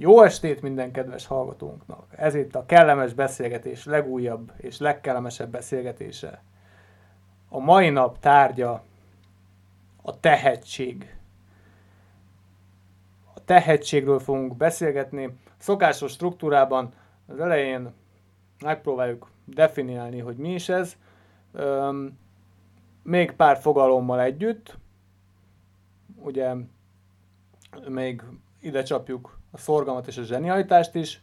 Jó estét minden kedves hallgatónknak! Ez itt a kellemes beszélgetés legújabb és legkellemesebb beszélgetése. A mai nap tárgya a tehetség. A tehetségről fogunk beszélgetni. Szokásos struktúrában az elején megpróbáljuk definiálni, hogy mi is ez. Üm, még pár fogalommal együtt. Ugye még ide csapjuk a szorgalmat és a zsenialitást is,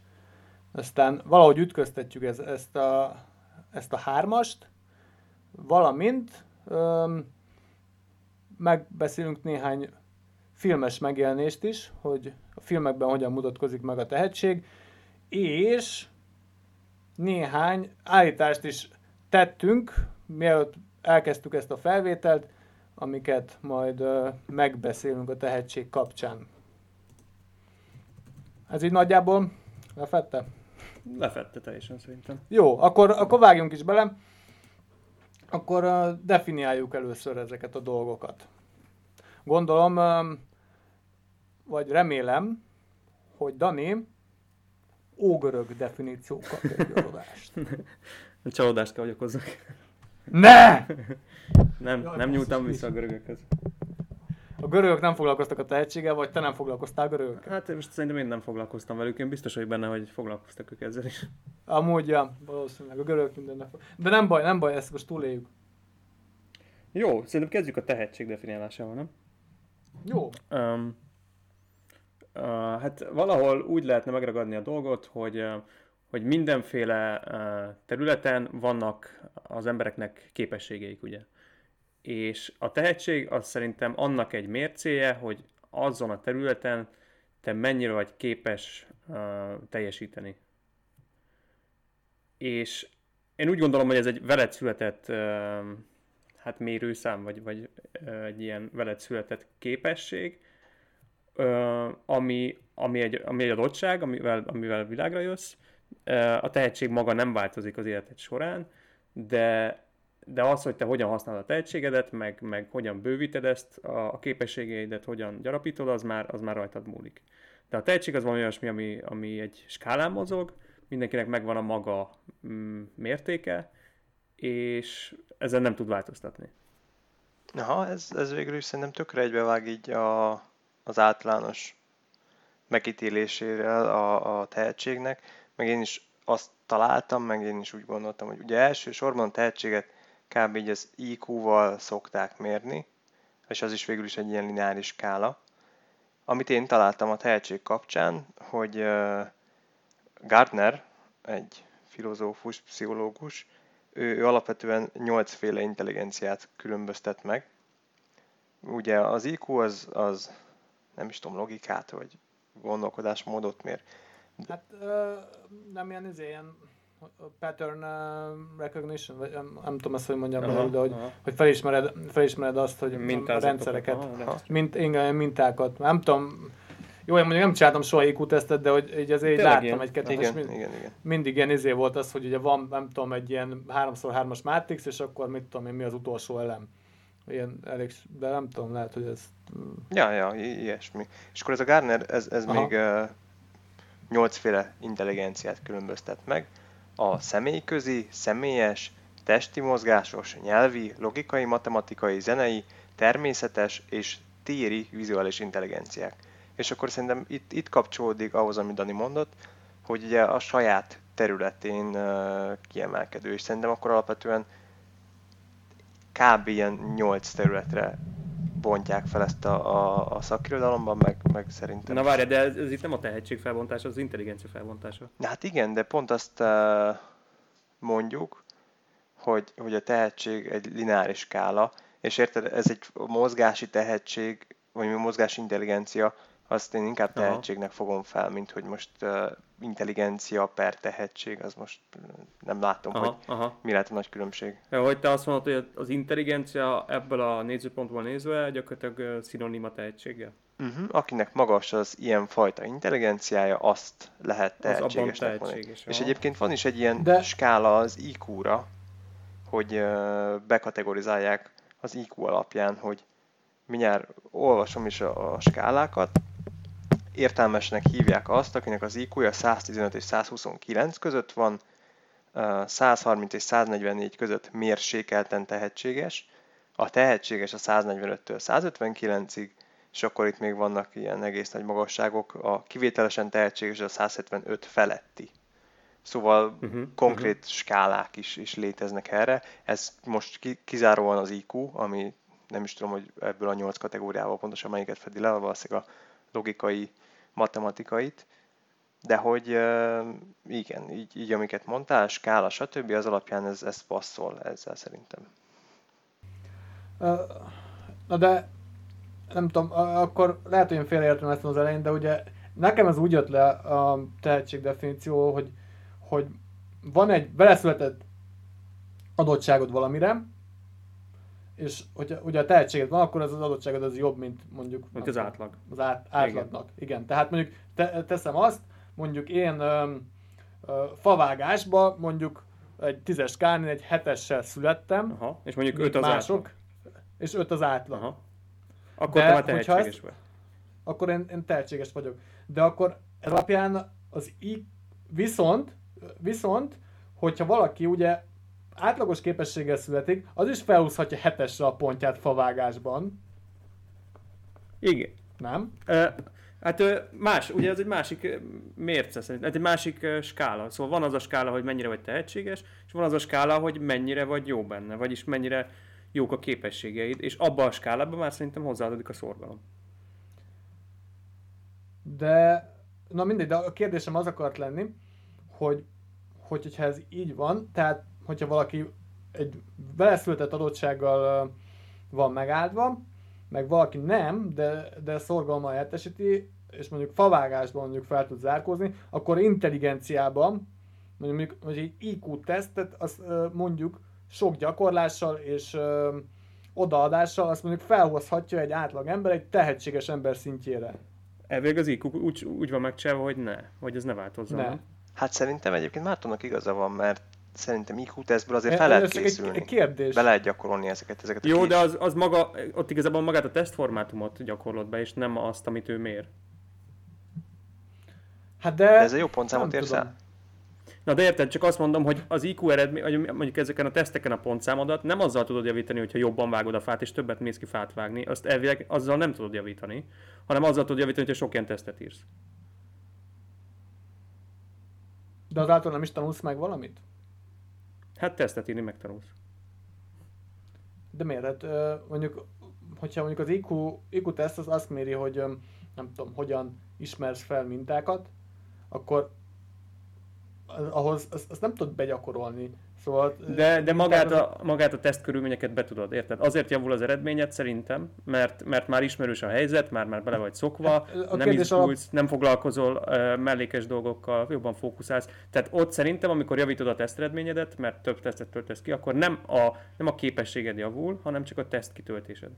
aztán valahogy ütköztetjük ez, ezt, a, ezt a hármast, valamint öm, megbeszélünk néhány filmes megjelenést is, hogy a filmekben hogyan mutatkozik meg a tehetség, és néhány állítást is tettünk, mielőtt elkezdtük ezt a felvételt, amiket majd megbeszélünk a tehetség kapcsán. Ez így nagyjából lefette? Lefette teljesen szerintem. Jó, akkor, akkor vágjunk is bele. Akkor uh, definiáljuk először ezeket a dolgokat. Gondolom, uh, vagy remélem, hogy Dani ógörög definíciókat egy adást. Csalódást kell, hogy okozzak. Ne! Nem, Jaj, nem nyúltam vissza a görögökhöz. A görögök nem foglalkoztak a tehetséggel, vagy te nem foglalkoztál görögökkel? Hát most szerintem én nem foglalkoztam velük, én biztos vagyok benne, hogy foglalkoztak ők ezzel is. Amúgy, ja, valószínűleg a görögök mindennek. De nem baj, nem baj, ezt most túléljük. Jó, szerintem kezdjük a tehetség definiálásával, nem? Jó. Um, uh, hát valahol úgy lehetne megragadni a dolgot, hogy, uh, hogy mindenféle uh, területen vannak az embereknek képességeik, ugye? És a tehetség az szerintem annak egy mércéje, hogy azon a területen te mennyire vagy képes uh, teljesíteni. És én úgy gondolom, hogy ez egy veled született uh, hát mérőszám, vagy, vagy uh, egy ilyen veled született képesség, uh, ami, ami, egy, ami egy adottság, amivel, amivel világra jössz. Uh, a tehetség maga nem változik az életed során, de, de az, hogy te hogyan használod a tehetségedet, meg, meg hogyan bővíted ezt, a, a képességeidet hogyan gyarapítod, az már, az már rajtad múlik. De a tehetség az valami olyasmi, ami, ami egy skálán mozog, mindenkinek megvan a maga mm, mértéke, és ezen nem tud változtatni. Aha, ez, ez végül is szerintem tökre egybevág így a, az általános megítélésével a, a tehetségnek, meg én is azt találtam, meg én is úgy gondoltam, hogy ugye elsősorban a tehetséget kb. így az IQ-val szokták mérni, és az is végül is egy ilyen lineáris skála. Amit én találtam a tehetség kapcsán, hogy Gardner, egy filozófus, pszichológus, ő, ő alapvetően nyolcféle intelligenciát különböztet meg. Ugye az IQ az, az nem is tudom, logikát, vagy gondolkodásmódot mér. Hát ö, nem ilyen, izé, ilyen pattern uh, recognition, vagy nem, nem tudom ezt, hogy mondjam Aha, de hogy, aha. hogy felismered, felismered azt, hogy a rendszereket, aha, mint, igen, mintákat. Nem tudom, jó, én mondjuk nem csináltam soha IQ tesztet, de hogy így azért Tényleg láttam egy-kettőt, és Igen, mind, igen, igen. mindig ilyen izé volt az, hogy ugye van, nem tudom, egy ilyen 3x3-as Matrix, és akkor mit tudom én, mi az utolsó elem. Ilyen elég, de nem tudom, lehet, hogy ez... Ja, ja, i- ilyesmi. És akkor ez a Garner, ez, ez Aha. még uh, nyolcféle intelligenciát különböztet meg. A személyközi, személyes, testi mozgásos, nyelvi, logikai, matematikai, zenei, természetes és téri vizuális intelligenciák. És akkor szerintem itt, itt kapcsolódik ahhoz, amit Dani mondott, hogy ugye a saját területén uh, kiemelkedő, és szerintem akkor alapvetően kb. ilyen 8 területre bontják fel ezt a, a, a szakirodalomban, meg, meg szerintem... Na várj, de ez, ez itt nem a tehetség felbontása, az intelligencia felbontása. Hát igen, de pont azt uh, mondjuk, hogy, hogy a tehetség egy lineáris skála, és érted, ez egy mozgási tehetség, vagy mozgási intelligencia, azt én inkább Aha. tehetségnek fogom fel, mint hogy most uh, intelligencia per tehetség, az most uh, nem látom, hogy Aha, aha. mi lehet a nagy különbség. Ja, Hogy te azt mondod, hogy az intelligencia ebből a nézőpontból nézve gyakorlatilag ö, szinonim a tehetséggel? Uh-huh. Akinek magas az ilyen fajta intelligenciája, azt lehet Az tehetségesnek mondani. tehetséges. És aha. egyébként van is egy ilyen De- skála az IQ-ra, hogy ö, bekategorizálják az IQ alapján, hogy mindjárt olvasom is a, a skálákat, értelmesnek hívják azt, akinek az IQ-ja 115 és 129 között van, 130 és 144 között mérsékelten tehetséges, a tehetséges a 145-től 159-ig, és akkor itt még vannak ilyen egész nagy magasságok, a kivételesen tehetséges a 175 feletti. Szóval uh-huh, konkrét uh-huh. skálák is, is léteznek erre. Ez most kizáróan az IQ, ami nem is tudom, hogy ebből a nyolc kategóriával pontosan melyiket fedi le, valószínűleg a logikai, matematikait, de hogy igen, így, így amiket mondtál, skála, stb. az alapján ez, ez passzol ezzel szerintem. Na de nem tudom, akkor lehet, hogy én félreértem az elején, de ugye nekem ez úgy jött le a tehetség definíció, hogy, hogy van egy beleszületett adottságod valamire, és hogyha ugye a tehetséged van, akkor az az adottságod az jobb, mint mondjuk... Mint az átlag. Az át, átlagnak. Igen. Igen. Tehát mondjuk te, teszem azt, mondjuk én ö, ö, favágásba mondjuk egy tízes skálin egy hetessel születtem. Aha. És mondjuk öt az mások, átlag. És öt az átlag. Aha. Akkor De, te már tehetséges ezt, vagy. Akkor én, én tehetséges vagyok. De akkor ez alapján az I, viszont, viszont, hogyha valaki ugye átlagos képességgel születik, az is felhúzhatja hetesre a pontját favágásban. Igen. Nem? Uh, hát más, ugye ez egy másik mérce szerint, egy másik skála. Szóval van az a skála, hogy mennyire vagy tehetséges, és van az a skála, hogy mennyire vagy jó benne, vagyis mennyire jók a képességeid, és abba a skálában már szerintem hozzáadódik a szorgalom. De, na mindegy, de a kérdésem az akart lenni, hogy, hogy hogyha ez így van, tehát hogyha valaki egy beleszületett adottsággal van megáldva, meg valaki nem, de, de szorgalommal értesíti, és mondjuk favágásban mondjuk fel tud zárkózni, akkor intelligenciában, mondjuk, hogy egy IQ tesztet, azt mondjuk sok gyakorlással és ö, odaadással azt mondjuk felhozhatja egy átlag ember egy tehetséges ember szintjére. Elvég az IQ úgy, úgy van megcsinálva, hogy ne, hogy ez ne változzon. Ne. Hát szerintem egyébként Mártonnak igaza van, mert szerintem IQ tesztből azért fel lehet készülni. Egy, kérdés. Be lehet gyakorolni ezeket. ezeket a Jó, kés... de az, az maga, ott igazából magát a tesztformátumot gyakorlod be, és nem azt, amit ő mér. Hát de... de ez a jó pontszámot érsz el? Na de érted, csak azt mondom, hogy az IQ eredmény, vagy mondjuk ezeken a teszteken a pontszámodat nem azzal tudod javítani, hogyha jobban vágod a fát, és többet mész ki fát vágni, azt elvileg azzal nem tudod javítani, hanem azzal tudod javítani, hogyha sok ilyen tesztet írsz. De azáltal nem is tanulsz meg valamit? Hát tesztet írni megtanulsz. De miért? Hát mondjuk, hogyha mondjuk az IQ, IQ teszt az azt méri, hogy nem tudom, hogyan ismersz fel mintákat, akkor ahhoz azt, nem tudod begyakorolni. Szóval, de, de magát, a, magát a teszt be tudod, érted? Azért javul az eredményed szerintem, mert, mert már ismerős a helyzet, már, már bele vagy szokva, hát, nem izgulsz, alap... nem foglalkozol uh, mellékes dolgokkal, jobban fókuszálsz. Tehát ott szerintem, amikor javítod a teszteredményedet, mert több tesztet töltesz ki, akkor nem a, nem a képességed javul, hanem csak a teszt kitöltésed.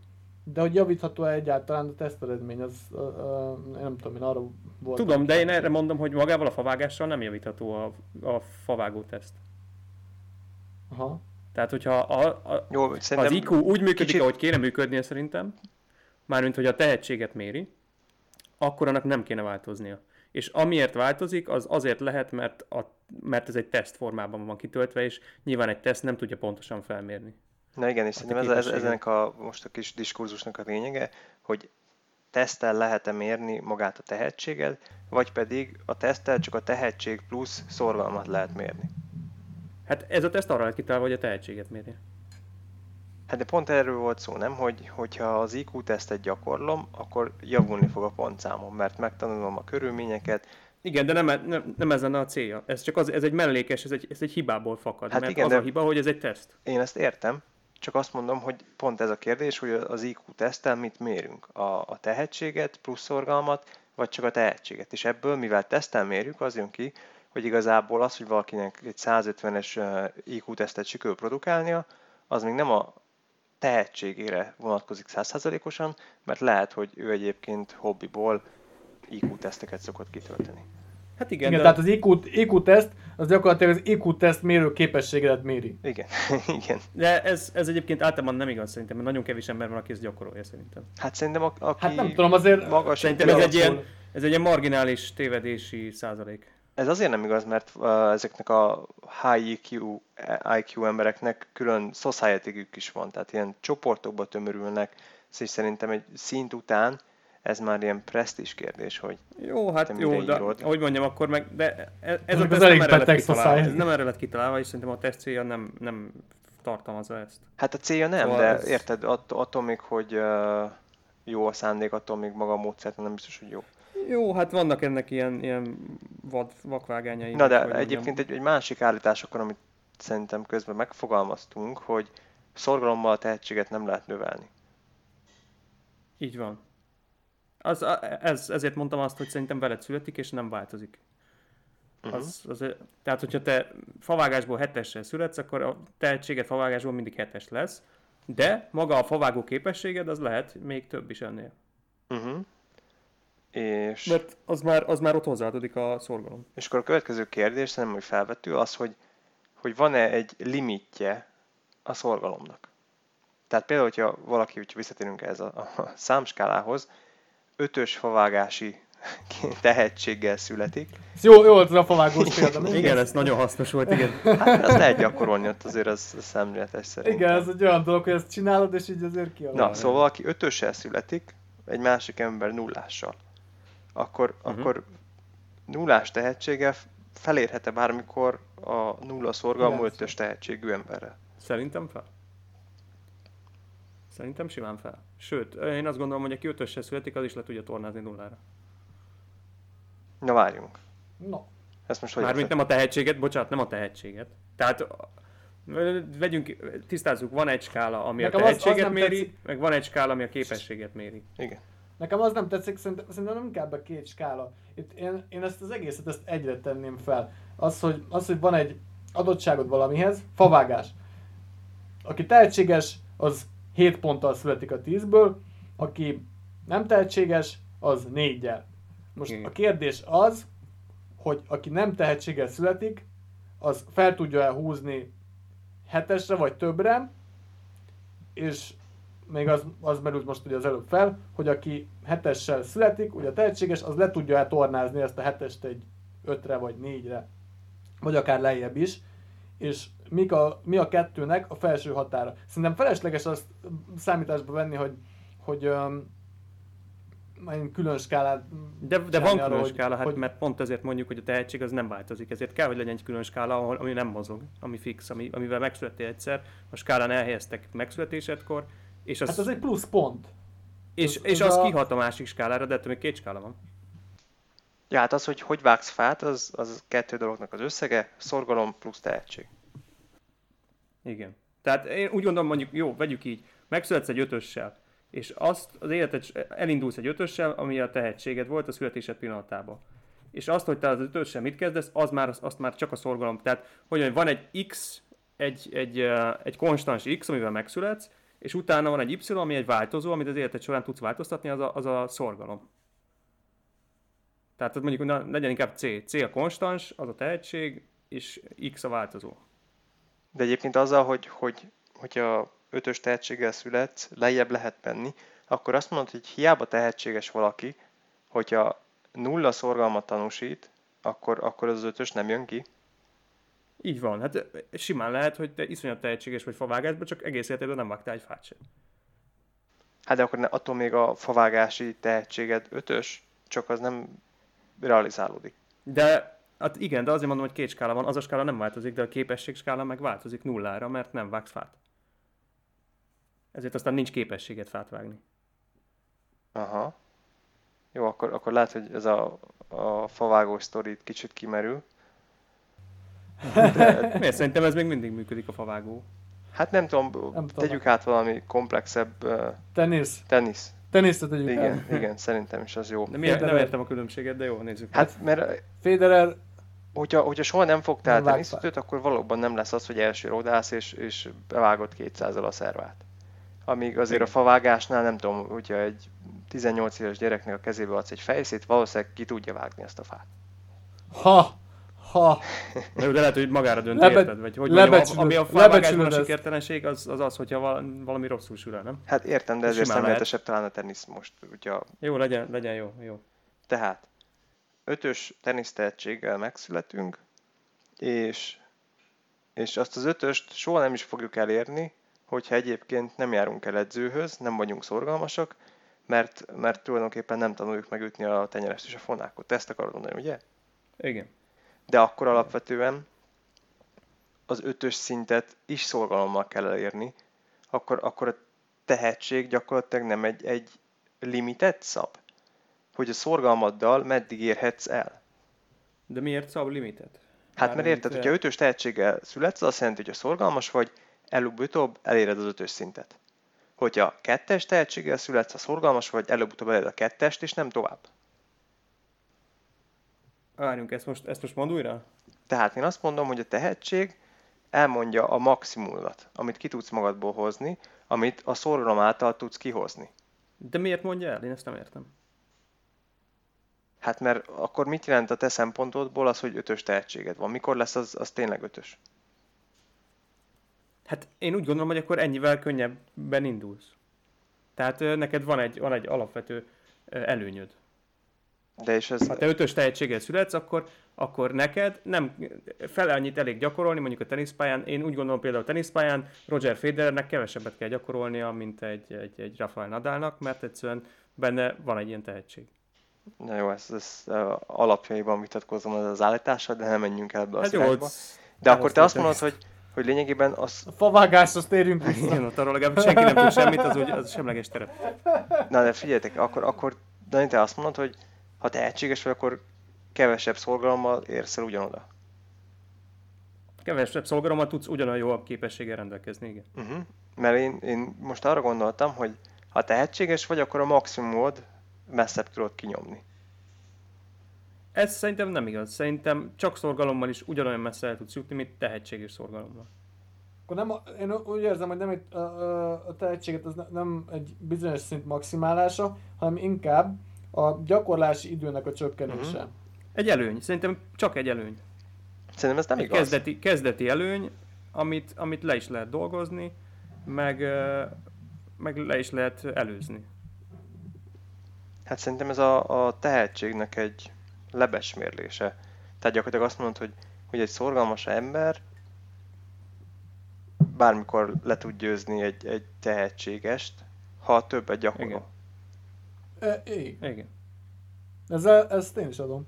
De hogy javítható-e egyáltalán a teszteredmény, az uh, uh, nem tudom, én arra volt. Tudom, de én erre mondom, hogy magával a favágással nem javítható a, a favágó teszt. Aha. Tehát, hogyha a, a, Jó, az IQ úgy működik, kicsit... ahogy kéne működnie szerintem, mármint, hogy a tehetséget méri, akkor annak nem kéne változnia. És amiért változik, az azért lehet, mert, a, mert ez egy teszt formában van kitöltve, és nyilván egy teszt nem tudja pontosan felmérni. Na igen, és hát szerintem ez, ez, ezenek a, most a kis diskurzusnak a lényege, hogy tesztel lehet-e mérni magát a tehetséget, vagy pedig a tesztel csak a tehetség plusz szorgalmat lehet mérni. Hát ez a teszt arra lett kitalálva, hogy a tehetséget mérje. Hát de pont erről volt szó, nem? Hogy, hogyha az IQ tesztet gyakorlom, akkor javulni fog a pontszámom, mert megtanulom a körülményeket. Igen, de nem, nem, nem ez lenne a célja. Ez csak az, ez egy mellékes, ez egy, ez egy hibából fakad. Hát mert igen, az a hiba, hogy ez egy teszt. Én ezt értem, csak azt mondom, hogy pont ez a kérdés, hogy az IQ tesztel mit mérünk? A, a tehetséget plusz szorgalmat, vagy csak a tehetséget? És ebből, mivel tesztel mérjük, az jön ki, hogy igazából az, hogy valakinek egy 150-es IQ tesztet sikerül produkálnia, az még nem a tehetségére vonatkozik 100%-osan, mert lehet, hogy ő egyébként hobbiból IQ teszteket szokott kitölteni. Hát igen, Igen, de... tehát az IQ, IQ teszt, az gyakorlatilag az IQ teszt mérő képességedet méri. Igen, igen. De ez, ez egyébként általában nem igaz szerintem, mert nagyon kevés ember van, aki ezt gyakorolja szerintem. Hát szerintem a, aki Hát nem tudom, azért magas Szerintem ez egy, ilyen, ez egy ilyen marginális tévedési százalék. Ez azért nem igaz, mert uh, ezeknek a high IQ, IQ embereknek külön society is van, tehát ilyen csoportokba tömörülnek, és szerintem egy szint után ez már ilyen presztis kérdés, hogy Jó, hát jó, de írod? ahogy mondjam, akkor meg, de ez, ez Mondjuk teszt az nem erre lett kitalálva, ez nem erre lett kitalálva, és szerintem a teszt célja nem, nem tartalmazza ezt. hát a célja nem, Szóval de ez- érted, att, attól még, hogy uh, jó a szándék, attól még maga a módszert nem biztos, hogy jó. Jó, hát vannak ennek ilyen, ilyen vad, vakvágányai. Na de egyébként egy, egy másik állítás akkor, amit szerintem közben megfogalmaztunk, hogy szorgalommal a tehetséget nem lehet növelni. Így van. Az, ez, ezért mondtam azt, hogy szerintem veled születik, és nem változik. Uh-huh. Az, az, tehát, hogyha te favágásból hetessel születsz, akkor a tehetséged favágásból mindig hetes lesz, de maga a favágó képességed az lehet még több is ennél. Uh-huh. És, Mert az már, az már ott hozzáadódik a szorgalom. és akkor a következő kérdés, szerintem, hogy felvető, az, hogy, hogy van-e egy limitje a szorgalomnak. Tehát például, hogyha valaki, hogyha visszatérünk ez a, a számskálához, ötös favágási tehetséggel születik, Ez jó, jó az a favágós példa. nem? Igen, ez nagyon hasznos volt, igen. hát azt lehet gyakorolni ott azért, az, az szemléletes szerintem. Igen, ez egy olyan dolog, hogy ezt csinálod, és így azért kialakul. Na, szóval valaki ötössel születik, egy másik ember nullással. Akkor, uh-huh. akkor nullás tehetsége felérhet-e bármikor a nulla szorgalmú ötös tehetségű emberrel? Szerintem fel. Szerintem simán fel. Sőt, én azt gondolom, hogy aki ötössel születik, az is le tudja tornázni nullára. Na várjunk. No. Ezt most hogy Mármint nem a tehetséget, bocsánat, nem a tehetséget. Tehát vegyünk, tisztázzuk, van egy skála, ami Nekem a az- az tehetséget nem méri, tetszik. meg van egy skála, ami a képességet méri. Igen. Nekem az nem tetszik, szerintem, szerintem inkább a két skála. Itt én, én ezt az egészet ezt egyre tenném fel. Az hogy, az, hogy van egy adottságod valamihez, favágás. Aki tehetséges, az 7 ponttal születik a 10-ből, aki nem tehetséges, az 4 Most a kérdés az, hogy aki nem tehetséges születik, az fel tudja-e húzni hetesre vagy többre, és még az, az merült most ugye az előbb fel, hogy aki hetessel születik, ugye a tehetséges, az le tudja tornázni ezt a hetest egy ötre vagy négyre, vagy akár lejjebb is, és mik a, mi a kettőnek a felső határa. Szerintem felesleges azt számításba venni, hogy, hogy um, külön skálát De, de van arra, külön hogy- skála, hát hogy- mert pont ezért mondjuk, hogy a tehetség az nem változik. Ezért kell, hogy legyen egy külön skála, ahol, ami nem mozog, ami fix, ami, amivel megszülettél egyszer, a skálán elhelyeztek megszületésedkor, és az, Hát az egy plusz pont. és, az- és az az a- kihat a másik skálára, de ettől még két skála van. Ja, hát az, hogy hogy vágsz fát, az, az kettő dolognak az összege, szorgalom plusz tehetség. Igen. Tehát én úgy gondolom, mondjuk, jó, vegyük így, megszületsz egy ötössel, és azt az életed, elindulsz egy ötössel, ami a tehetséged volt a születésed pillanatában. És azt, hogy te az ötössel mit kezdesz, az már, azt már csak a szorgalom. Tehát, hogy van egy X, egy, egy, egy konstans X, amivel megszületsz, és utána van egy Y, ami egy változó, amit az életed során tudsz változtatni, az a, az a szorgalom. Tehát az mondjuk na, legyen inkább C. C a konstans, az a tehetség, és X a változó. De egyébként azzal, hogy, hogy, hogyha ötös tehetséggel születsz, lejjebb lehet menni, akkor azt mondod, hogy hiába tehetséges valaki, hogyha nulla szorgalmat tanúsít, akkor, akkor az ötös nem jön ki. Így van, hát simán lehet, hogy te iszonyat tehetséges vagy favágásban, csak egész életedben nem vágtál egy fát sem. Hát de akkor ne, attól még a favágási tehetséged ötös, csak az nem realizálódik. De hát igen, de azért mondom, hogy két skála van, az a skála nem változik, de a képesség skála meg változik nullára, mert nem vágsz fát. Ezért aztán nincs képességet fát vágni. Aha. Jó, akkor, akkor lehet, hogy ez a, a favágós sztori itt kicsit kimerül. Miért? Szerintem ez még mindig működik a favágó. Hát nem tudom, Nem tudom. tegyük át valami komplexebb uh, Tenisz. tenisz. Tenisztet tegyük Igen, el. igen, szerintem is az jó. De miért, nem értem a különbséget, de jó, nézzük. Hát, mert Federer hogyha, hogyha soha nem fogtál Nem vág teniszütőt, akkor valóban nem lesz az, hogy első odász és, és bevágott 200-al a szervát. Amíg azért a favágásnál nem tudom, hogyha egy 18 éves gyereknek a kezébe adsz egy fejszét, valószínűleg ki tudja vágni ezt a fát. Ha, ha. De lehet, hogy magára dönt, Lebe- érted? Vagy hogy mondjam, ami a felvágásban a sikertelenség, az, az az, hogyha val- valami rosszul sül el, nem? Hát értem, de ezért Simán szemléletesebb talán a tenisz most. Ugye, Jó, legyen, legyen jó, jó. tehát ötös tenisz tehetséggel megszületünk, és, és azt az ötöst soha nem is fogjuk elérni, hogyha egyébként nem járunk el edzőhöz, nem vagyunk szorgalmasak, mert, mert tulajdonképpen nem tanuljuk megütni a tenyerest és a fonákot. Te ezt akarod mondani, ugye? Igen. De akkor alapvetően az ötös szintet is szorgalommal kell elérni, akkor, akkor a tehetség gyakorlatilag nem egy, egy limitet szab? Hogy a szorgalmaddal meddig érhetsz el? De miért szab limitet? Hát mert érted, eh, hogyha ötös tehetséggel születsz, az azt jelenti, hogy ha szorgalmas vagy, előbb-utóbb eléred az ötös szintet. Hogyha kettes tehetséggel születsz, ha szorgalmas vagy, előbb-utóbb eléred a kettest, és nem tovább. Várjunk, ezt most, ezt most mondd újra? Tehát én azt mondom, hogy a tehetség elmondja a maximumot, amit ki tudsz magadból hozni, amit a szorgalom által tudsz kihozni. De miért mondja el? Én ezt nem értem. Hát mert akkor mit jelent a te szempontodból az, hogy ötös tehetséged van? Mikor lesz az, az tényleg ötös? Hát én úgy gondolom, hogy akkor ennyivel könnyebben indulsz. Tehát neked van egy, van egy alapvető előnyöd. De és ez... Ha te ötös tehetséggel születsz, akkor, akkor neked nem fele annyit elég gyakorolni, mondjuk a teniszpályán. Én úgy gondolom például a teniszpályán Roger Federernek kevesebbet kell gyakorolnia, mint egy, egy, egy Rafael Nadalnak, mert egyszerűen benne van egy ilyen tehetség. Na jó, ez, ez uh, alapjaiban vitatkozom az, az állítással, de nem menjünk el ebbe a Hát jó, irányba. De akkor te azt mondod, hogy, hogy lényegében az... A favágáshoz térjünk vissza. Igen, ott arról legalább senki nem tud semmit, az, úgy, az semleges terep. Na de figyeljetek, akkor, akkor Dani, te azt mondod, hogy ha tehetséges vagy, akkor kevesebb szorgalommal érsz el ugyanoda. Kevesebb szolgálommal tudsz ugyanolyan jó képességgel rendelkezni, igen. Uh-huh. Mert én, én most arra gondoltam, hogy ha tehetséges vagy, akkor a maximumod messzebb tudod kinyomni. Ez szerintem nem igaz. Szerintem csak szorgalommal is ugyanolyan messze el tudsz jutni, mint tehetséges szorgalommal. Akkor nem, a- én úgy érzem, hogy nem egy, a, a, tehetséget az ne- nem egy bizonyos szint maximálása, hanem inkább a gyakorlási időnek a csökkenése. Mhm. Egy előny. Szerintem csak egy előny. Szerintem ez nem Egy igaz. kezdeti, kezdeti előny, amit, amit le is lehet dolgozni, meg, meg le is lehet előzni. Hát szerintem ez a, a tehetségnek egy lebesmérlése. Tehát gyakorlatilag azt mondod, hogy, hogy egy szorgalmas ember bármikor le tud győzni egy, egy tehetségest, ha többet gyakorol. Igen. E, igen. Igen. Ezzel, ezt én is adom.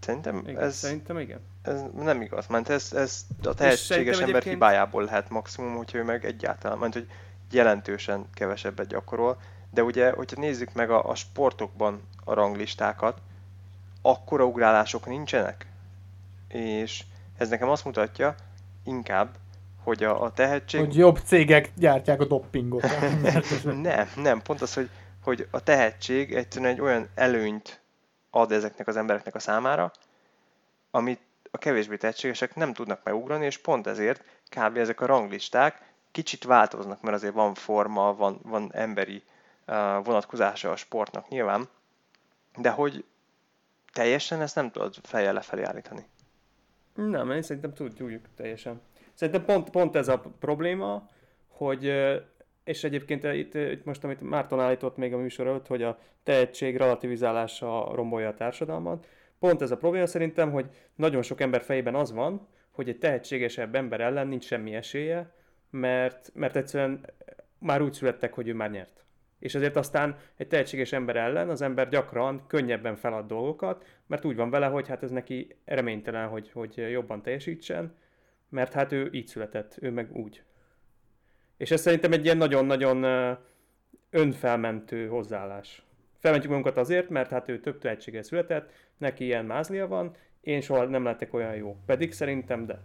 Szerintem igen. ez, Szerintem igen. ez nem igaz. Mert ez, ez a tehetséges ember egyébként- hibájából lehet maximum, hogyha ő meg egyáltalán, mert hogy jelentősen kevesebbet gyakorol. De ugye, hogyha nézzük meg a, a sportokban a ranglistákat, akkora ugrálások nincsenek. És ez nekem azt mutatja inkább, hogy a, a tehetség... Hogy jobb cégek gyártják a doppingot. Nem, nem, pont az, hogy, hogy a tehetség egyszerűen egy olyan előnyt ad ezeknek az embereknek a számára, amit a kevésbé tehetségesek nem tudnak megugrani, és pont ezért kb. ezek a ranglisták kicsit változnak, mert azért van forma, van, van emberi uh, vonatkozása a sportnak nyilván, de hogy teljesen ezt nem tudod fejjel lefelé állítani. Nem, én szerintem tudjuk teljesen. Szerintem pont, pont ez a probléma, hogy, ö, és egyébként itt, itt most, amit Márton állított még a műsor előtt, hogy a tehetség relativizálása rombolja a társadalmat, pont ez a probléma szerintem, hogy nagyon sok ember fejében az van, hogy egy tehetségesebb ember ellen nincs semmi esélye, mert, mert egyszerűen már úgy születtek, hogy ő már nyert. És ezért aztán egy tehetséges ember ellen az ember gyakran könnyebben felad dolgokat, mert úgy van vele, hogy hát ez neki reménytelen, hogy, hogy jobban teljesítsen, mert hát ő így született, ő meg úgy. És ez szerintem egy ilyen nagyon-nagyon önfelmentő hozzáállás. Felmentjük magunkat azért, mert hát ő több tehetséggel született, neki ilyen mázlia van, én soha nem lettek olyan jó. Pedig szerintem de.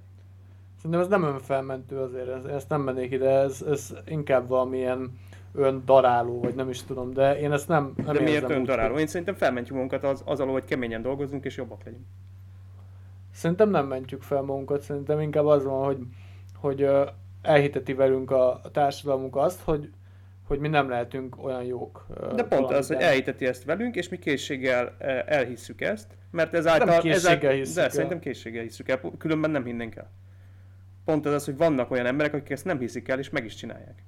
Szerintem ez nem önfelmentő azért, ez, ezt nem mennék ide, ez, ez inkább valamilyen öndaráló, vagy nem is tudom, de én ezt nem, nem De miért úgy, öndaráló? hogy- Én szerintem felmentjük magunkat az, az alól, hogy keményen dolgozunk és jobbak legyünk. Szerintem nem mentjük fel magunkat, szerintem inkább az van, hogy, hogy elhiteti velünk a, a társadalmunk azt, hogy hogy mi nem lehetünk olyan jók. De pont az, hogy elhiteti ezt velünk, és mi készséggel elhisszük ezt, mert ezáltal... Nem készséggel hisszük De el. szerintem készséggel hisszük el, különben nem hinnénk el. Pont ez az, hogy vannak olyan emberek, akik ezt nem hiszik el, és meg is csinálják.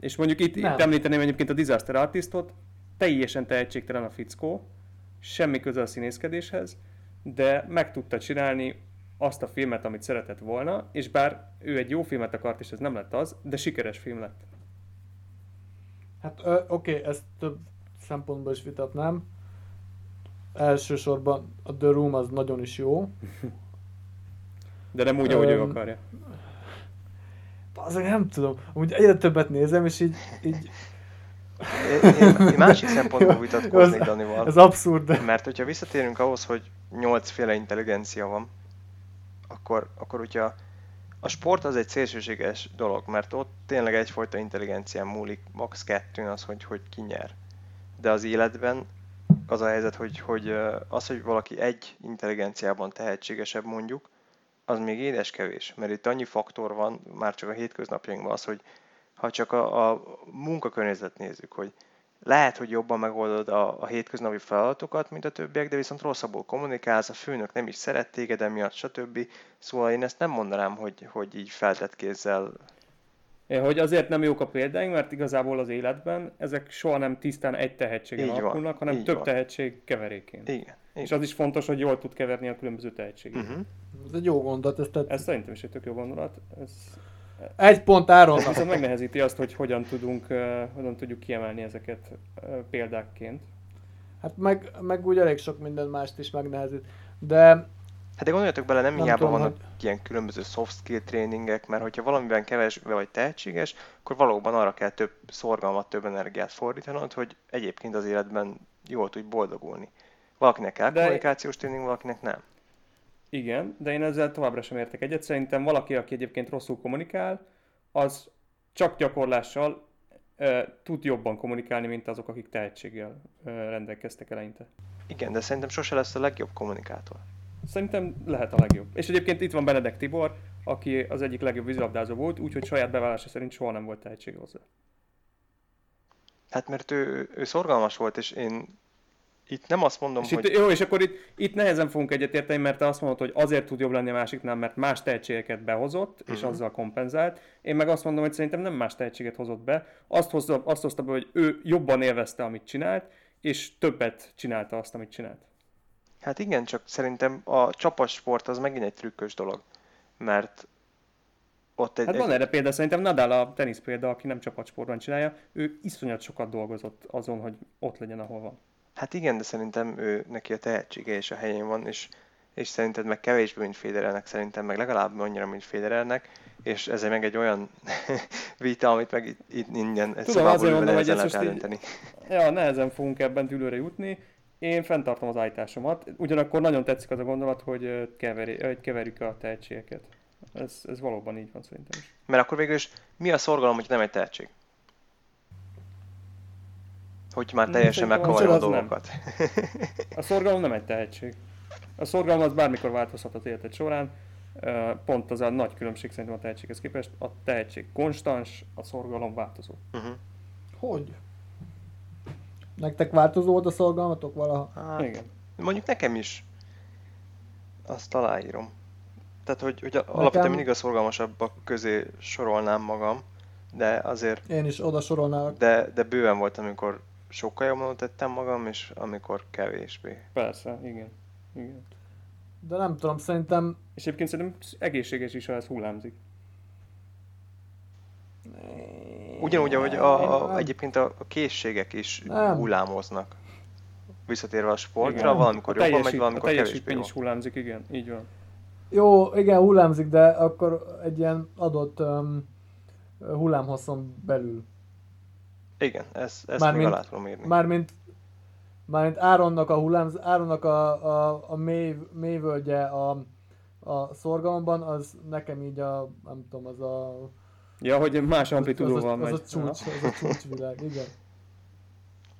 És mondjuk itt, itt említeném egyébként a Disaster Artistot, teljesen tehetségtelen a fickó, semmi köze a színészkedéshez, de meg tudta csinálni azt a filmet, amit szeretett volna, és bár ő egy jó filmet akart, és ez nem lett az, de sikeres film lett. Hát oké, okay, ezt több szempontból is vitatnám. Elsősorban a The Room az nagyon is jó. De nem úgy, ahogy um, ő akarja. Azért nem tudom. Úgy egyre többet nézem, és így... így... Én, én, én másik szempontból vitatkoznék Danival. Ez abszurd. Mert hogyha visszatérünk ahhoz, hogy nyolcféle intelligencia van, akkor, akkor hogyha a sport az egy szélsőséges dolog, mert ott tényleg egyfajta intelligencián múlik, max. kettőn az, hogy, hogy ki nyer. De az életben az a helyzet, hogy, hogy az, hogy valaki egy intelligenciában tehetségesebb mondjuk, az még édes kevés, mert itt annyi faktor van, már csak a hétköznapjainkban az, hogy ha csak a, a munkakörnyezet nézzük, hogy lehet, hogy jobban megoldod a, a hétköznapi feladatokat, mint a többiek, de viszont rosszabbul kommunikálsz, a főnök nem is szeret téged emiatt, stb. Szóval én ezt nem mondanám, hogy, hogy így feltett kézzel É, hogy azért nem jók a példáink, mert igazából az életben ezek soha nem tisztán egy tehetségen így alakulnak, van, hanem több van. tehetség keverékén. Igen, Igen. És az is fontos, hogy jól tud keverni a különböző tehetségeket. Uh-huh. Ez egy jó gondolat. Ez, tehát... ez szerintem is egy tök jó gondolat. Ez egy pont áron. Ez viszont megnehezíti azt, hogy hogyan tudunk, hogyan tudjuk kiemelni ezeket példákként. Hát meg, meg úgy elég sok minden mást is megnehezít. De Hát de gondoljatok bele, nem, nem hiába tudom, vannak hogy... ilyen különböző soft skill tréningek, mert hogyha valamiben kevesebb vagy tehetséges, akkor valóban arra kell több szorgalmat, több energiát fordítanod, hogy egyébként az életben jól tudj boldogulni. Valakinek kell de... kommunikációs tréning, valakinek nem. Igen, de én ezzel továbbra sem értek egyet. Szerintem valaki, aki egyébként rosszul kommunikál, az csak gyakorlással uh, tud jobban kommunikálni, mint azok, akik tehetséggel uh, rendelkeztek eleinte. Igen, de szerintem sose lesz a legjobb kommunikátor. Szerintem lehet a legjobb. És egyébként itt van Benedek Tibor, aki az egyik legjobb vízilabdázó volt, úgyhogy saját bevallása szerint soha nem volt tehetség hozzá. Hát mert ő, ő szorgalmas volt, és én itt nem azt mondom, és hogy... Itt, jó, és akkor itt, itt nehezen fogunk egyetérteni, mert te azt mondod, hogy azért tud jobb lenni a másiknál, mert más tehetségeket behozott, és uh-huh. azzal kompenzált. Én meg azt mondom, hogy szerintem nem más tehetséget hozott be. Azt hozta, azt hozta be, hogy ő jobban élvezte, amit csinált, és többet csinálta azt, amit csinált. Hát igen, csak szerintem a csapatsport az megint egy trükkös dolog. Mert ott egy, hát van egy... erre példa, szerintem Nadal a tenisz példa, aki nem csapatsportban csinálja, ő iszonyat sokat dolgozott azon, hogy ott legyen, ahol van. Hát igen, de szerintem ő, neki a tehetsége és a helyén van, és, és szerinted meg kevésbé, mint Federernek, szerintem meg legalább annyira, mint Federernek, és ez meg egy olyan vita, amit meg itt, itt innen Tudom, azért mondom, hogy ezt most így, ja, nehezen fogunk ebben dülőre jutni. Én fenntartom az állításomat. Ugyanakkor nagyon tetszik az a gondolat, hogy, keveri, hogy keverjük a tehetségeket. Ez, ez valóban így van szerintem is. Mert akkor végül is mi a szorgalom, hogy nem egy tehetség? Hogy már teljesen megkavarja a dolgokat. A szorgalom nem egy tehetség. A szorgalom az bármikor változhat az életed során. Pont az a nagy különbség szerintem a tehetséghez képest. A tehetség konstans, a szorgalom változó. Uh-huh. Hogy? Nektek változó volt a szorgalmatok valaha? Hát, Igen. Mondjuk nekem is. Azt aláírom. Tehát, hogy, hogy nekem... alapvetően mindig a szorgalmasabbak közé sorolnám magam, de azért... Én is oda sorolnálok. De, de bőven volt, amikor sokkal jobban tettem magam, és amikor kevésbé. Persze, igen. igen. De nem tudom, szerintem... És egyébként szerintem egészséges is, ha ez hullámzik. Ugyanúgy, ahogy a, a, egyébként a, a készségek is nem. hullámoznak. Visszatérve a sportra, igen. valamikor a jobban megy, valamikor kevésbé is hullámzik, igen, így van. Jó, igen, hullámzik, de akkor egy ilyen adott um, hullámhosszon belül. Igen, ez, ezt már még alá tudom írni. Mármint, mármint Áronnak a hullám, Áronnak a, a, a mély, mélyvölgye a, a szorgalomban, az nekem így a, nem tudom, az a... Ja, hogy más amplitúdóval megy. Az a csúcs, az a csúcsvilág, igen.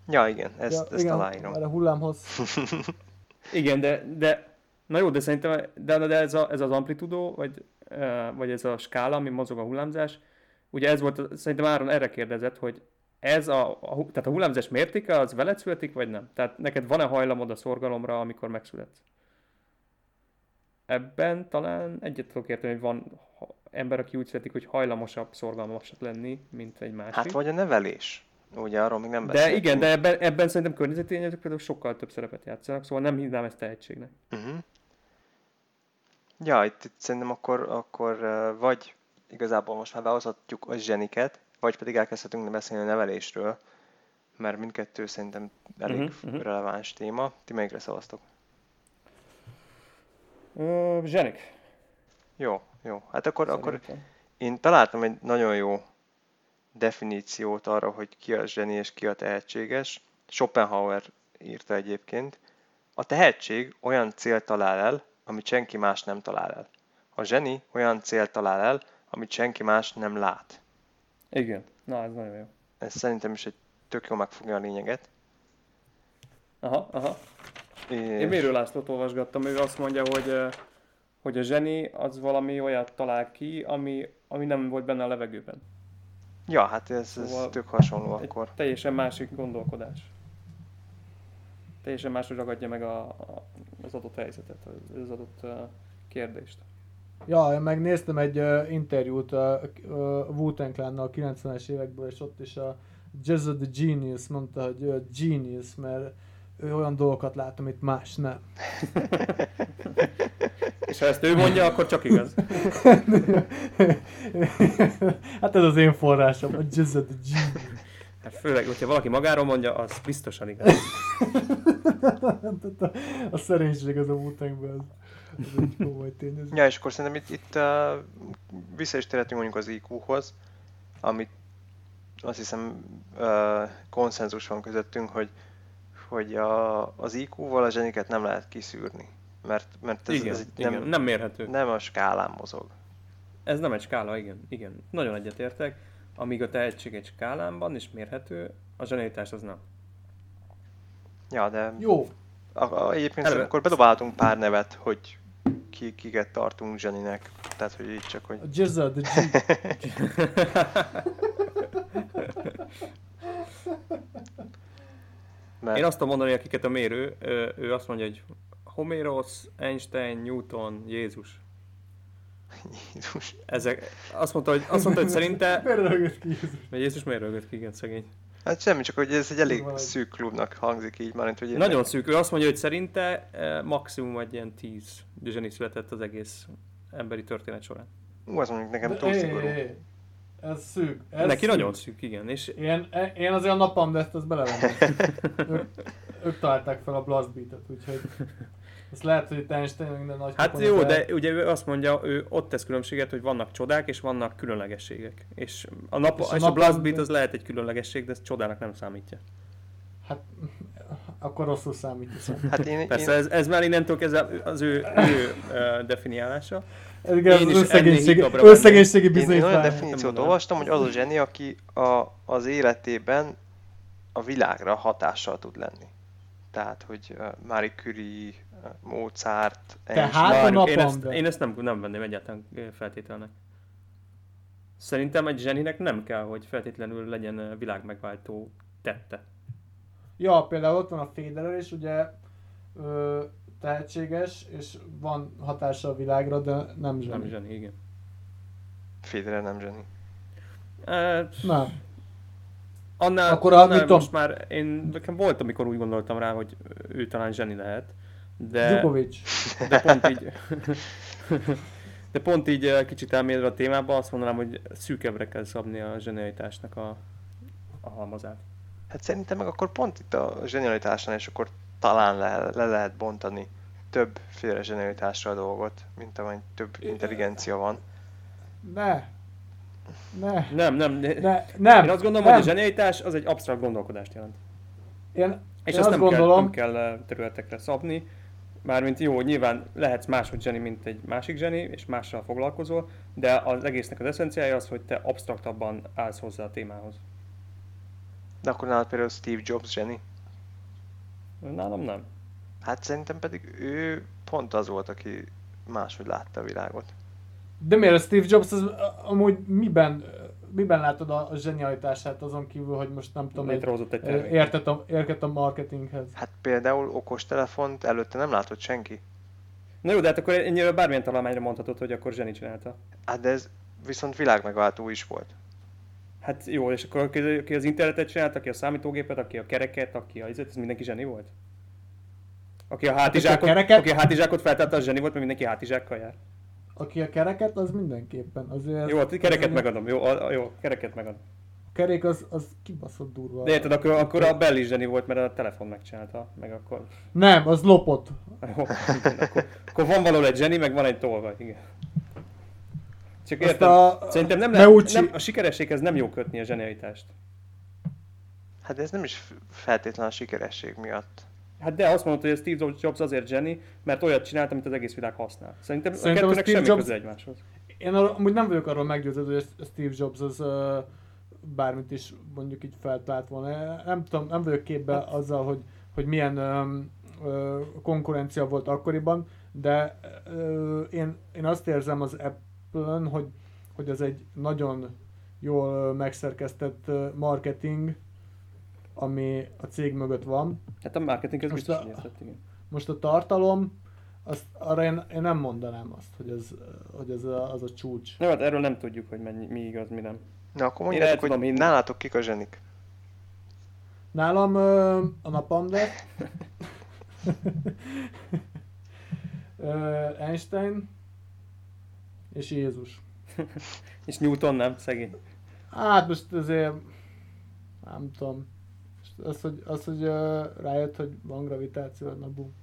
Ja, igen, ezt, ja, ezt igen, aláírom. Erre hullámhoz. igen, de, de na jó, de szerintem de, de ez, a, ez az amplitudó, vagy, vagy ez a skála, ami mozog a hullámzás, ugye ez volt, szerintem Áron erre kérdezett, hogy ez a, a, tehát a hullámzás mértéke az veled születik, vagy nem? Tehát neked van-e hajlamod a szorgalomra, amikor megszületsz? Ebben talán egyet tudok érteni, hogy van ember, aki úgy születik, hogy hajlamosabb szorgalmasabb lenni, mint egy másik. Hát vagy a nevelés. Ugye arról még nem De igen, de ebben, ebben szerintem környezeti tényezők például sokkal több szerepet játszanak, szóval nem hívnám ezt tehetségnek. Uh-huh. Ja, itt, itt szerintem akkor, akkor vagy igazából most már behozhatjuk a zseniket, vagy pedig elkezdhetünk beszélni a nevelésről, mert mindkettő szerintem elég uh-huh, releváns téma. Ti melyikre szavaztok? Uh, zsenik. Jó, jó. Hát akkor, akkor én találtam egy nagyon jó definíciót arra, hogy ki a zseni és ki a tehetséges. Schopenhauer írta egyébként. A tehetség olyan cél talál el, amit senki más nem talál el. A zseni olyan cél talál el, amit senki más nem lát. Igen, na ez nagyon jó. Ez szerintem is egy tök jó megfogja a lényeget. Aha, aha. És... Én Mérő Lászlót olvasgattam, ő azt mondja, hogy, hogy a zseni az valami olyat talál ki, ami, ami nem volt benne a levegőben. Ja, hát ez, szóval ez tök hasonló akkor. Teljesen másik gondolkodás. Teljesen máshogy ragadja meg a, a, az adott helyzetet, az adott kérdést. Ja, én megnéztem egy uh, interjút a uh, Wu-Tang a 90-es évekből, és ott is a Jazz the Genius mondta, hogy uh, genius, mert ő olyan dolgokat lát, amit más nem. És ha ezt ő mondja, akkor csak igaz. hát ez az én forrásom, a Jazz the Genius. Hát főleg, hogyha valaki magáról mondja, az biztosan igaz. a szerénység az a wu Ja, és akkor szerintem itt, itt uh, vissza is térhetünk mondjuk az IQ-hoz, amit azt hiszem uh, konszenzus van közöttünk, hogy, hogy a, az IQ-val a zseniket nem lehet kiszűrni. Mert, mert ez, igen, ez nem, igen, nem mérhető. Nem a skálán mozog. Ez nem egy skála, igen. igen. Nagyon egyetértek. Amíg a tehetség egy skálán van és mérhető, a zsenitás az nem. Ja, de... Jó. A, a, egyébként Eleve... akkor bedobáltunk pár nevet, hogy ki, kiket tartunk zseninek. Tehát, hogy így csak, hogy... A Jizza, the G. Mert... Én azt tudom mondani, akiket a mérő, ő azt mondja, hogy Homéros, Einstein, Newton, Jézus. Jézus. Ezek, azt mondta, hogy, azt mondta, hogy szerinte... miért rögött ki Jézus? Jézus miért rögött ki, igen, szegény. Hát semmi, csak hogy ez egy elég szűk klubnak hangzik így már, hogy Nagyon szűk. Ő azt mondja, hogy szerinte eh, maximum egy ilyen tíz zseni született az egész emberi történet során. Ú, az mondjuk nekem túl szigorú. Ez szűk. Ez Neki szűk. nagyon szűk, igen. És... Én, én azért a napam, de ezt, ezt belevenném. ők, ők találták fel a Blast Beat-et, úgyhogy ezt lehet, hogy Einstein minden nagy Hát jó, de ugye ő azt mondja, ő ott tesz különbséget, hogy vannak csodák és vannak különlegességek. És a, nap, és a, és a Blast Beat az lehet egy különlegesség, de ez csodának nem számítja. Hát akkor rosszul számítja. Hát én, Persze én... Ez, ez már innentől kezdve az ő, ő uh, definiálása. Igen, én az összegénységi, összegénységi bizonyítvány. Én olyan definíciót olvastam, hogy az a zseni, aki a, az életében a világra hatással tud lenni. Tehát, hogy Marie Curie, Mozart, Tehát a napom, én ezt, én ezt nem, nem venném egyáltalán feltételnek. Szerintem egy zseninek nem kell, hogy feltétlenül legyen világmegváltó tette. Ja, például ott van a Federer is, ugye ö, tehetséges, és van hatása a világra, de nem zseni. Nem zseni, igen. Federer nem zseni. Uh, nem. Annál, Akkor annál most tudom. már én nekem volt, amikor úgy gondoltam rá, hogy ő talán zseni lehet. De, Djukovic. de pont így de pont így kicsit elmélyedve a témába azt mondanám, hogy szűkebbre kell szabni a zsenialitásnak a, a halmazát. Hát szerintem meg akkor pont itt a zsenialitásnál, és akkor talán le, le lehet bontani többféle zsenialitásra a dolgot, mint amennyi több intelligencia van. Ne. Ne. Nem, nem. Ne. nem. Én azt gondolom, nem. hogy a zsenialitás az egy absztrakt gondolkodást jelent. Én, és én azt, azt nem, gondolom... kell, nem kell területekre szabni. Mármint jó, nyilván lehetsz máshogy zseni, mint egy másik zseni, és mással foglalkozol, de az egésznek az eszenciája az, hogy te absztraktabban állsz hozzá a témához. De akkor nálad például Steve Jobs zseni? Nálam nem. Hát szerintem pedig ő pont az volt, aki máshogy látta a világot. De miért a Steve Jobs az amúgy miben miben látod a, zsenialitását azon kívül, hogy most nem tudom, Létrehozott egy értett a, értett a marketinghez? Hát például okostelefont előtte nem látott senki. Na jó, de hát akkor ennyire bármilyen találmányra mondhatod, hogy akkor zseni csinálta. Hát de ez viszont világmegváltó is volt. Hát jó, és akkor aki az internetet csinálta, aki a számítógépet, aki a kereket, aki a izet, ez mindenki zseni volt? Aki a hátizsákot, a kereket- aki a hátizsákot feltette, az zseni volt, mert mindenki hátizsákkal jár. Aki a kereket, az mindenképpen. Azért Jó, hát kereket az, megadom, jó, a, a, jó, kereket megadom. A kerék az, az kibaszott durva. De érted, akkor, akkor a Bell is zseni volt, mert a telefon megcsinálta, meg akkor... Nem, az lopott. Jó, akkor, akkor van valahol egy zseni, meg van egy tolvaj, igen. Csak Azt érted, a- szerintem nem, lehet, Meucci- nem, a sikerességhez nem jó kötni a zsenialitást. Hát ez nem is f- feltétlen a sikeresség miatt. Hát de azt mondod, hogy a Steve Jobs azért zseni, mert olyat csinált, amit az egész világ használ. Szerintem, Szerintem a a kettőnek Steve semmi Jobs- köze egymáshoz. Én arra, amúgy nem vagyok arról meggyőződve, hogy a Steve Jobs az uh, bármit is mondjuk így feltalált volna. Nem tudom, nem vagyok képbe azzal, hogy, hogy milyen um, uh, konkurencia volt akkoriban, de uh, én, én azt érzem az Apple-ön, hogy, hogy ez egy nagyon jól megszerkesztett marketing, ami a cég mögött van. Hát a marketing ez Most biztos, a- értett, igen. Most a tartalom, azt, arra én, én nem mondanám azt, hogy ez, hogy ez a, az a csúcs. Jó, hát erről nem tudjuk, hogy mennyi, mi igaz, mi nem. Na akkor mondjátok, hogy hinni. nálatok kik a zsenik. Nálam ö, a napamde, Einstein és Jézus. És Newton nem, szegény. Hát most azért nem tudom. Az, hogy, az, hogy rájött, hogy van gravitáció, na bum.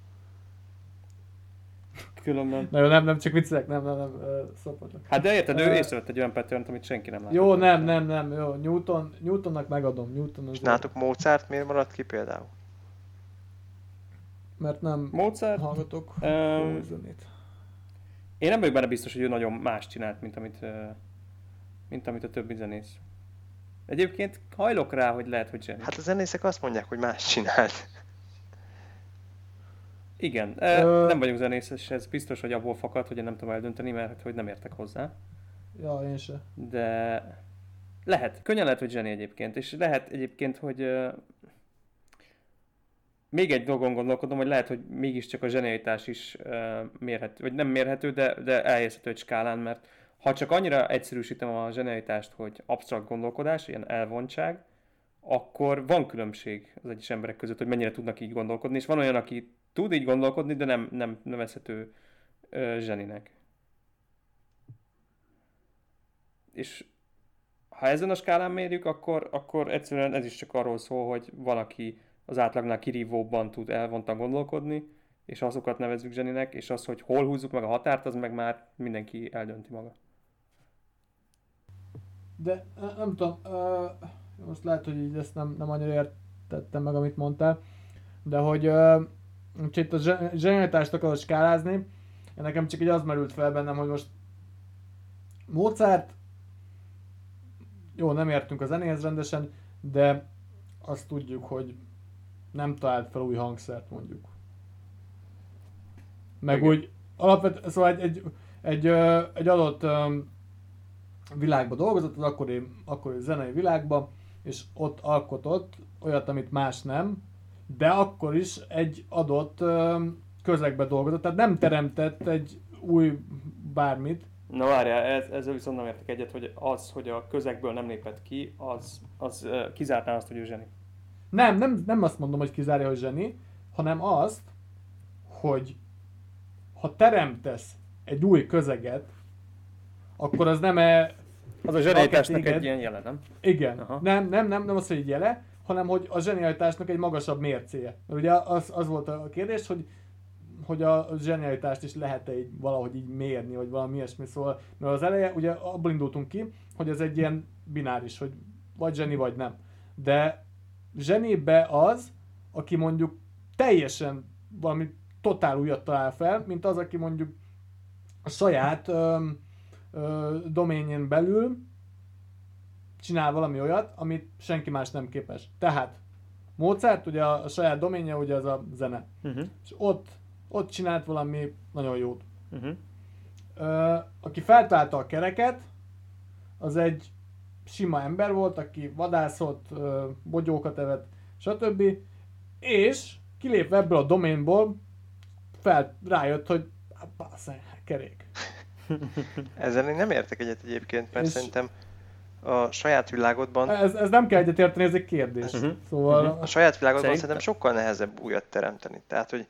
Különben. Na jó, nem, nem, csak viccelek, nem, nem, nem, ö, szopatlak. Hát de érted, ő észrevett egy olyan pattern amit senki nem látott. Jó, nem, nem, nem, jó, Newton, Newtonnak megadom, Newton az És nálatok Mozart miért maradt ki például? mert nem Mozart? hallgatok jó zenét. Én nem vagyok benne biztos, hogy ő nagyon más csinált, mint amit, mint amit a többi zenész. Egyébként hajlok rá, hogy lehet, hogy zseni. Hát a zenészek azt mondják, hogy más csinált. Igen, ö, Ö- nem vagyok zenész, és ez biztos, hogy abból fakad, hogy én nem tudom eldönteni, mert hogy nem értek hozzá. Ja, én se. De lehet, könnyen lehet, hogy zseni egyébként, és lehet egyébként, hogy még egy dolgon gondolkodom, hogy lehet, hogy mégiscsak a zsenialitás is ö, mérhető, vagy nem mérhető, de, de elhelyezhető egy skálán, mert ha csak annyira egyszerűsítem a zsenialitást, hogy absztrakt gondolkodás, ilyen elvontság, akkor van különbség az egyes emberek között, hogy mennyire tudnak így gondolkodni, és van olyan, aki tud így gondolkodni, de nem, nem nevezhető ö, zseninek. És ha ezen a skálán mérjük, akkor, akkor egyszerűen ez is csak arról szól, hogy valaki az átlagnál kirívóbban tud elvontan gondolkodni, és azokat nevezzük zseninek, és az, hogy hol húzzuk meg a határt, az meg már mindenki eldönti maga. De nem tudom, ö, most lehet, hogy így ezt nem, nem annyira értettem meg, amit mondtál, de hogy hogyha itt a zse- zsenialitást akarod skálázni, nekem csak így az merült fel bennem, hogy most Mozart, jó, nem értünk a zenéhez rendesen, de azt tudjuk, hogy nem talált fel új hangszert mondjuk. Meg Igen. úgy alapvetően, szóval egy, egy, egy, egy adott világban dolgozott, az akkori, akkori zenei világban, és ott alkotott olyat, amit más nem, de akkor is egy adott közegbe dolgozott, tehát nem teremtett egy új bármit, Na várjál, ez, ezzel viszont nem értek egyet, hogy az, hogy a közegből nem lépett ki, az, az kizártná azt, hogy ő zseni. Nem, nem, nem azt mondom, hogy kizárja, hogy zseni, hanem azt, hogy ha teremtesz egy új közeget, akkor az nem e, Az a zsenialitásnak egy ilyen jele, nem? igen, Aha. nem, nem, nem, nem az, hogy egy jele, hanem hogy a zsenialitásnak egy magasabb mércéje. Mert ugye az, az volt a kérdés, hogy hogy a zsenialitást is lehet-e így valahogy így mérni, vagy valami ilyesmi, szóval, mert az eleje, ugye abból indultunk ki, hogy ez egy ilyen bináris, hogy vagy zseni, vagy nem. De zsenibe az, aki mondjuk teljesen valami totál újat talál fel, mint az, aki mondjuk a saját ö, ö, doménjén belül csinál valami olyat, amit senki más nem képes. Tehát Mozart, ugye a, a saját doménje ugye az a zene. Uh-huh. És ott, ott csinált valami nagyon jót. Uh-huh. Ö, aki feltalálta a kereket, az egy sima ember volt, aki vadászott, ö, bogyókat evett, stb. És kilépve ebből a doménból fel, rájött, hogy bassza, kerék. Ezzel én nem értek egyet egyébként, mert És- szerintem a saját világodban, Ez, ez nem kell egyetérteni, ez egy kérdés. Mhm. Szóval a saját világodban Szerintem- szerintem sokkal nehezebb újat teremteni. Tehát, hogy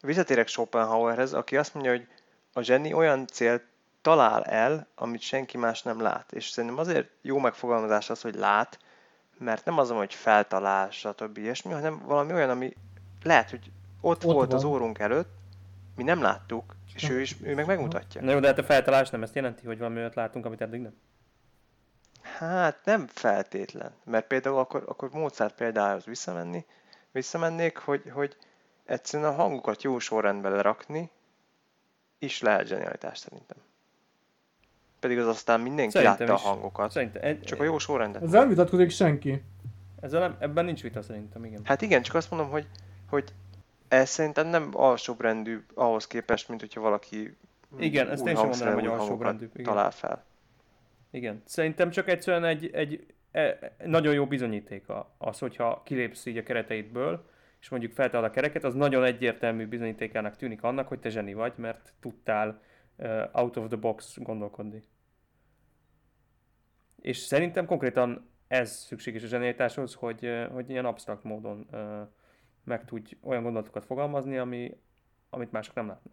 visszatérek Schopenhauerhez, aki azt mondja, hogy a zseni olyan célt talál el, amit senki más nem lát. És szerintem azért jó megfogalmazás az, hogy lát, mert nem az, hogy feltalál, stb. ilyesmi, hanem valami olyan, ami lehet, hogy ott, Ott volt az van. órunk előtt, mi nem láttuk, és ő is ő meg megmutatja. Na jó, de hát a feltalálás nem ezt jelenti, hogy valami olyat látunk, amit eddig nem. Hát nem feltétlen, mert például akkor, akkor Mozart példához visszamenni, visszamennék, hogy, hogy egyszerűen a hangokat jó sorrendbe lerakni is lehet zsenialitás szerintem. Pedig az aztán mindenki Szerintem látta is. a hangokat, Szerintem, egy, csak a jó sorrendet. ezzel nem vitatkozik senki. ezzel nem, ebben nincs vita szerintem, igen. Hát igen, csak azt mondom, hogy, hogy ez szerintem nem alsóbrendű ahhoz képest, mint hogyha valaki Igen, ezt én sem mondanám, hogy alsóbrendű, talál fel. Igen. Szerintem csak egyszerűen egy, egy e, nagyon jó bizonyíték az, hogyha kilépsz így a kereteidből, és mondjuk feltalál a kereket, az nagyon egyértelmű bizonyítékának tűnik annak, hogy te zseni vagy, mert tudtál uh, out of the box gondolkodni. És szerintem konkrétan ez szükséges a zsenialitáshoz, hogy, uh, hogy ilyen absztrakt módon uh, meg tudj olyan gondolatokat fogalmazni, ami, amit mások nem látnak.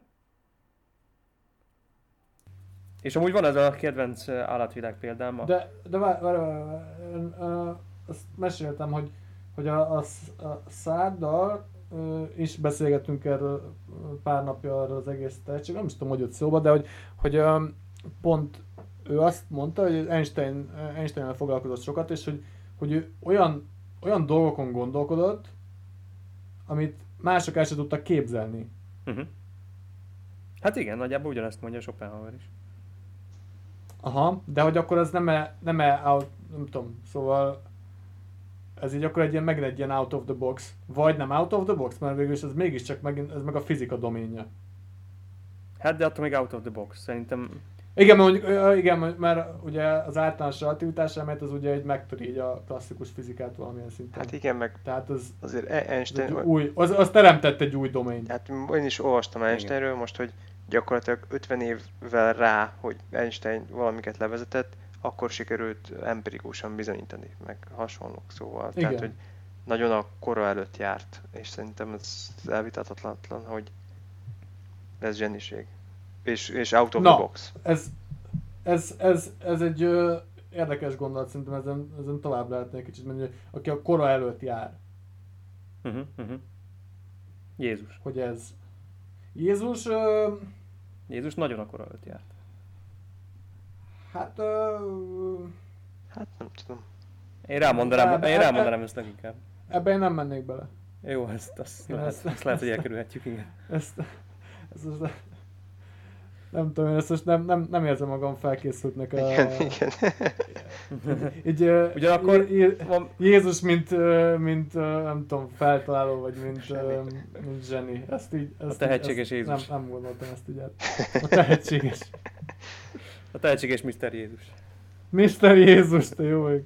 És amúgy van ez a kedvenc állatvilág példám. a- De, de várj, várj, várj, várj, azt meséltem, hogy, hogy a, a, a Szárdal ö, is beszélgettünk erről pár napja arról az egész tehetség, nem is tudom, hogy jött szóba, de hogy, hogy pont ő azt mondta, hogy Einstein, Einstein foglalkozott sokat, és hogy, hogy ő olyan, olyan dolgokon gondolkodott, amit mások el sem tudtak képzelni. Uh-huh. Hát igen, nagyjából ugyanezt mondja Schopenhauer is. Aha, de hogy akkor ez nem -e, nem -e out, nem tudom, szóval ez így akkor egy ilyen, megint egy ilyen out of the box, vagy nem out of the box, mert végül is ez mégiscsak megint, ez meg a fizika doménja. Hát de attól még out of the box. Szerintem Igen, mert, mondjuk, igen, mert ugye az általános relativitás elmélet az ugye egy megtöri így a klasszikus fizikát valamilyen szinten. Hát igen, meg Tehát az, azért E- az, Einstein, egy új, az, az teremtett egy új doményt. Hát én is olvastam Einsteinről most, hogy gyakorlatilag 50 évvel rá, hogy Einstein valamiket levezetett, akkor sikerült empirikusan bizonyítani, meg hasonlók szóval. Tehát, Igen. hogy nagyon a kora előtt járt, és szerintem ez elvitathatatlan, hogy ez zseniség. És, és out of Na. the box. Ez, ez, ez, ez egy ö, érdekes gondolat, szerintem ezen, ezen tovább lehetne egy kicsit menni, aki a kora előtt jár. uh-huh, uh-huh. Jézus. hogy ez Jézus, ö, Jézus nagyon akkor előtt járt. hát ö, Hát nem tudom. Én rámondanám, Hát, én hát, rámondanám ezt leginkább. ebben én nem mennék bele. Jó, ezt, azt, lehet, ezt- ezt lehet, hogy elkerülhetjük, igen. Ezt, ezt most, nem tudom, én ezt most nem, nem, nem érzem magam felkészültnek. A, Igen, igen. így, Ugyanakkor van, Jézus, mint, mint nem tudom, feltaláló, vagy mint, Zseni. mint zseni. Ezt így, ezt tehetséges így, ezt Jézus. Nem, nem gondoltam ezt így át. A tehetséges. a tehetséges Mr. Jézus. Mr. Jézus, te jó vagy.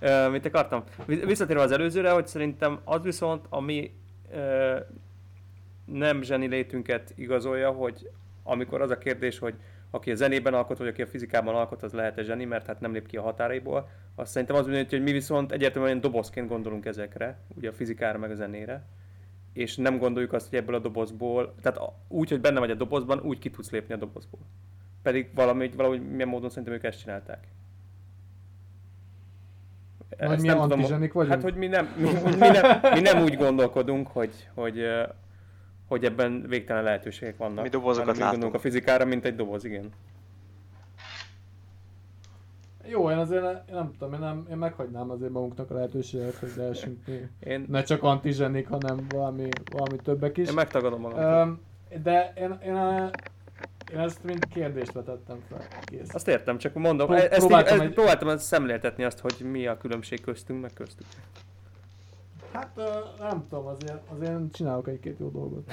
Uh, mit akartam? Visszatérve az előzőre, hogy szerintem az viszont, ami uh, nem zseni létünket igazolja, hogy amikor az a kérdés, hogy aki a zenében alkot, vagy aki a fizikában alkot, az lehet-e zseni, mert hát nem lép ki a határaiból. Azt szerintem az bizonyítja, hogy mi viszont egyértelműen dobozként gondolunk ezekre, ugye a fizikára meg a zenére, és nem gondoljuk azt, hogy ebből a dobozból, tehát úgy, hogy benne vagy a dobozban, úgy ki tudsz lépni a dobozból. Pedig valami, valahogy milyen módon szerintem ők ezt csinálták. Ezt nem tudom, vagyunk? Hát, hogy mi nem, mi, mi, nem, mi nem úgy gondolkodunk, hogy, hogy, hogy ebben végtelen lehetőségek vannak. Mi dobozokat hanem látunk. a fizikára, mint egy doboz, igen. Jó, én azért ne- én nem tudom, én, nem, én meghagynám azért magunknak a lehetőséget, hogy lehessünk mi. Én, Ne csak antizsenik, hanem valami, valami többek is. én megtagadom magam. Öm, de én, én, a, én ezt mind kérdést vetettem fel. Kész. Azt értem, csak mondom, Pró- ezt így, próbáltam ezt, egy- próbáltam szemléltetni azt, hogy mi a különbség köztünk, meg köztük. Hát nem tudom, azért, azért én csinálok egy-két jó dolgot.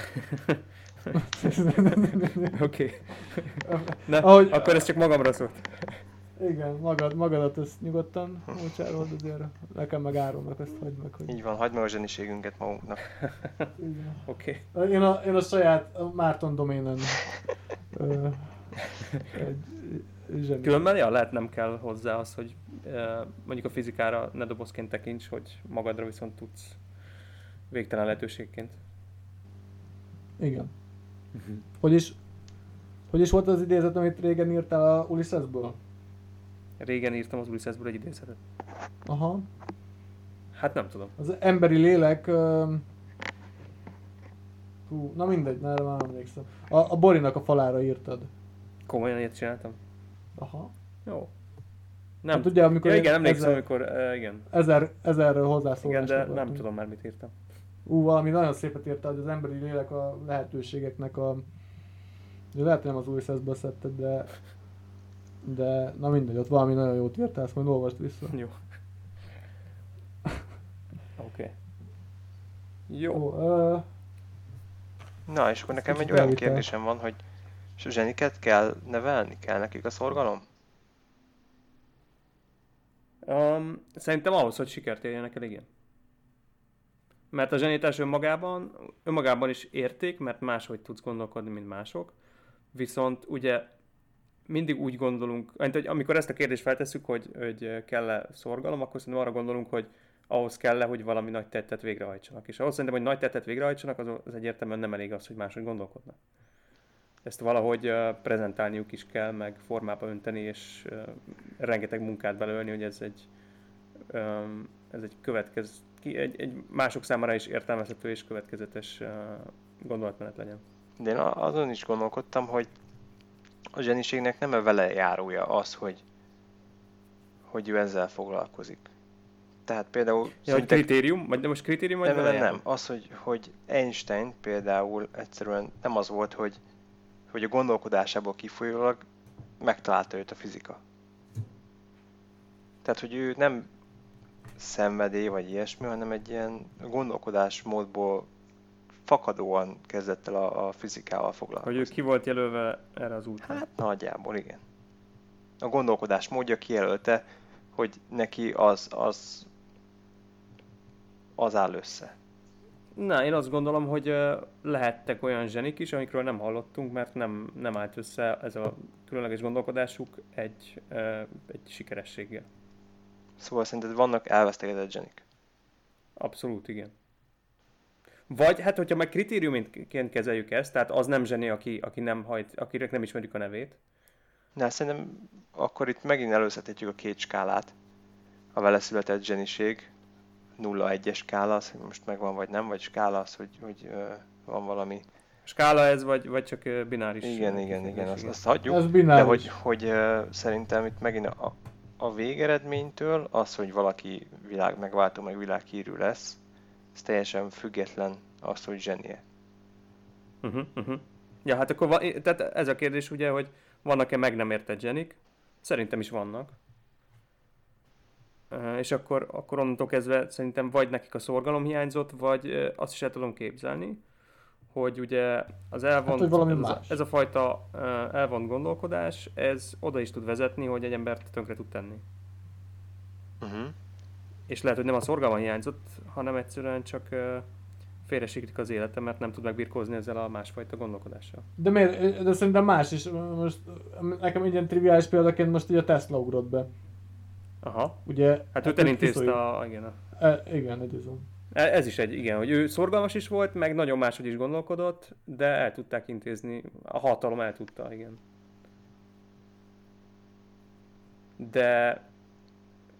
Oké. Okay. Na, Ahogy- akkor ez csak magamra szólt. Igen, magad, magadat ezt nyugodtan mócsárold azért, nekem meg Áronnak ezt hagyd meg, hogy... Így van, hagyd meg a zseniségünket magunknak. Igen. Oké. Én a, én a saját a Márton doménen ö, egy zseni. Különben ja, lehet nem kell hozzá az, hogy mondjuk a fizikára ne dobozként tekints, hogy magadra viszont tudsz végtelen lehetőségként. Igen. Hogy is, hogy is volt az idézet, amit régen írtál a Ulyssesből? Régen írtam az Ulyssesből egy idézetet. Aha. Hát nem tudom. Az emberi lélek... ö, Hú, na mindegy, erre már nem emlékszem. A, a Borinak a falára írtad. Komolyan ilyet csináltam? Aha. Jó. Nem. Hát ugye, amikor ja, igen, emlékszem, ezer- amikor, uh, igen. Ezer, ezer Igen, hozzászólás. de nem tudom már mit írtam. Ú, valami nagyon szépet írta, hogy az emberi lélek a lehetőségeknek a... De lehet, hogy nem az új szeszből szedted, de... De, na mindegy, ott valami nagyon jót írtál, ezt majd olvast vissza. Jó. Oké. Okay. Jó. Ó, ö, Na, és akkor nekem egy olyan kérdésem van, hogy és a zseniket kell nevelni? Kell nekik a szorgalom? Um, szerintem ahhoz, hogy sikert érjenek el, igen. Mert a zsenítás önmagában, önmagában is érték, mert máshogy tudsz gondolkodni, mint mások. Viszont ugye mindig úgy gondolunk, hogy amikor ezt a kérdést feltesszük, hogy, hogy kell-e szorgalom, akkor szerintem arra gondolunk, hogy ahhoz kell hogy valami nagy tettet végrehajtsanak. És ahhoz szerintem, hogy nagy tettet végrehajtsanak, az, az egyértelműen nem elég az, hogy máshogy gondolkodnak. Ezt valahogy prezentálniuk is kell, meg formába önteni, és rengeteg munkát belőlni, hogy ez egy, ez egy következ, egy, egy mások számára is értelmezhető és következetes gondolatmenet legyen. De én azon is gondolkodtam, hogy a zseniségnek nem a vele járója az, hogy, hogy ő ezzel foglalkozik. Tehát például... Ja, hogy kritérium? Vagy de most kritérium? Vagy nem, nem, nem. Az, hogy, hogy Einstein például egyszerűen nem az volt, hogy, hogy a gondolkodásából kifolyólag megtalálta őt a fizika. Tehát, hogy ő nem szenvedély vagy ilyesmi, hanem egy ilyen gondolkodásmódból fakadóan kezdett el a, a fizikával foglalkozni. Hogy ő ki volt jelölve erre az útra. Hát nagyjából igen. A gondolkodás módja kijelölte, hogy neki az, az, az áll össze. Na, én azt gondolom, hogy lehettek olyan zsenik is, amikről nem hallottunk, mert nem, nem állt össze ez a különleges gondolkodásuk egy, egy sikerességgel. Szóval szerinted vannak elvesztegetett zsenik? Abszolút, igen. Vagy, hát hogyha meg kritériumként kezeljük ezt, tehát az nem zseni, aki, aki nem hajt, akinek nem ismerjük a nevét. De szerintem akkor itt megint előszedhetjük a két skálát. A vele született zseniség, 0-1-es skála, az, hogy most megvan vagy nem, vagy skála az, hogy, hogy van valami. Skála ez, vagy, vagy csak bináris? Igen, igen, igen, azt, azt hagyjuk. ez De bináris. hogy, hogy ö, szerintem itt megint a, a végeredménytől az, hogy valaki világ megváltó, meg világhírű lesz, ez teljesen független az, hogy zsenie. Uh-huh, uh-huh. Ja, hát akkor va- tehát ez a kérdés ugye, hogy vannak-e meg nem értett zsenik? Szerintem is vannak. És akkor, akkor onnantól kezdve szerintem vagy nekik a szorgalom hiányzott, vagy azt is el tudom képzelni, hogy ugye az elvont, Hát, hogy valami ez, más. A, ez a fajta elvont gondolkodás, ez oda is tud vezetni, hogy egy embert tönkre tud tenni. Uh-huh. És lehet, hogy nem a szorgalom hiányzott, hanem egyszerűen csak félresiklik az élete, mert nem tud megbirkózni ezzel a másfajta gondolkodással. De miért? De szerintem más is. Most nekem egy ilyen triviális példaként most ugye a Tesla ugrott be. Aha. Ugye, Hát őt őt elintézte a... Igen, a E, igen, egyezem. E- Ez is egy, igen, hogy ő szorgalmas is volt, meg nagyon máshogy is gondolkodott, de el tudták intézni, a hatalom el tudta, igen. De,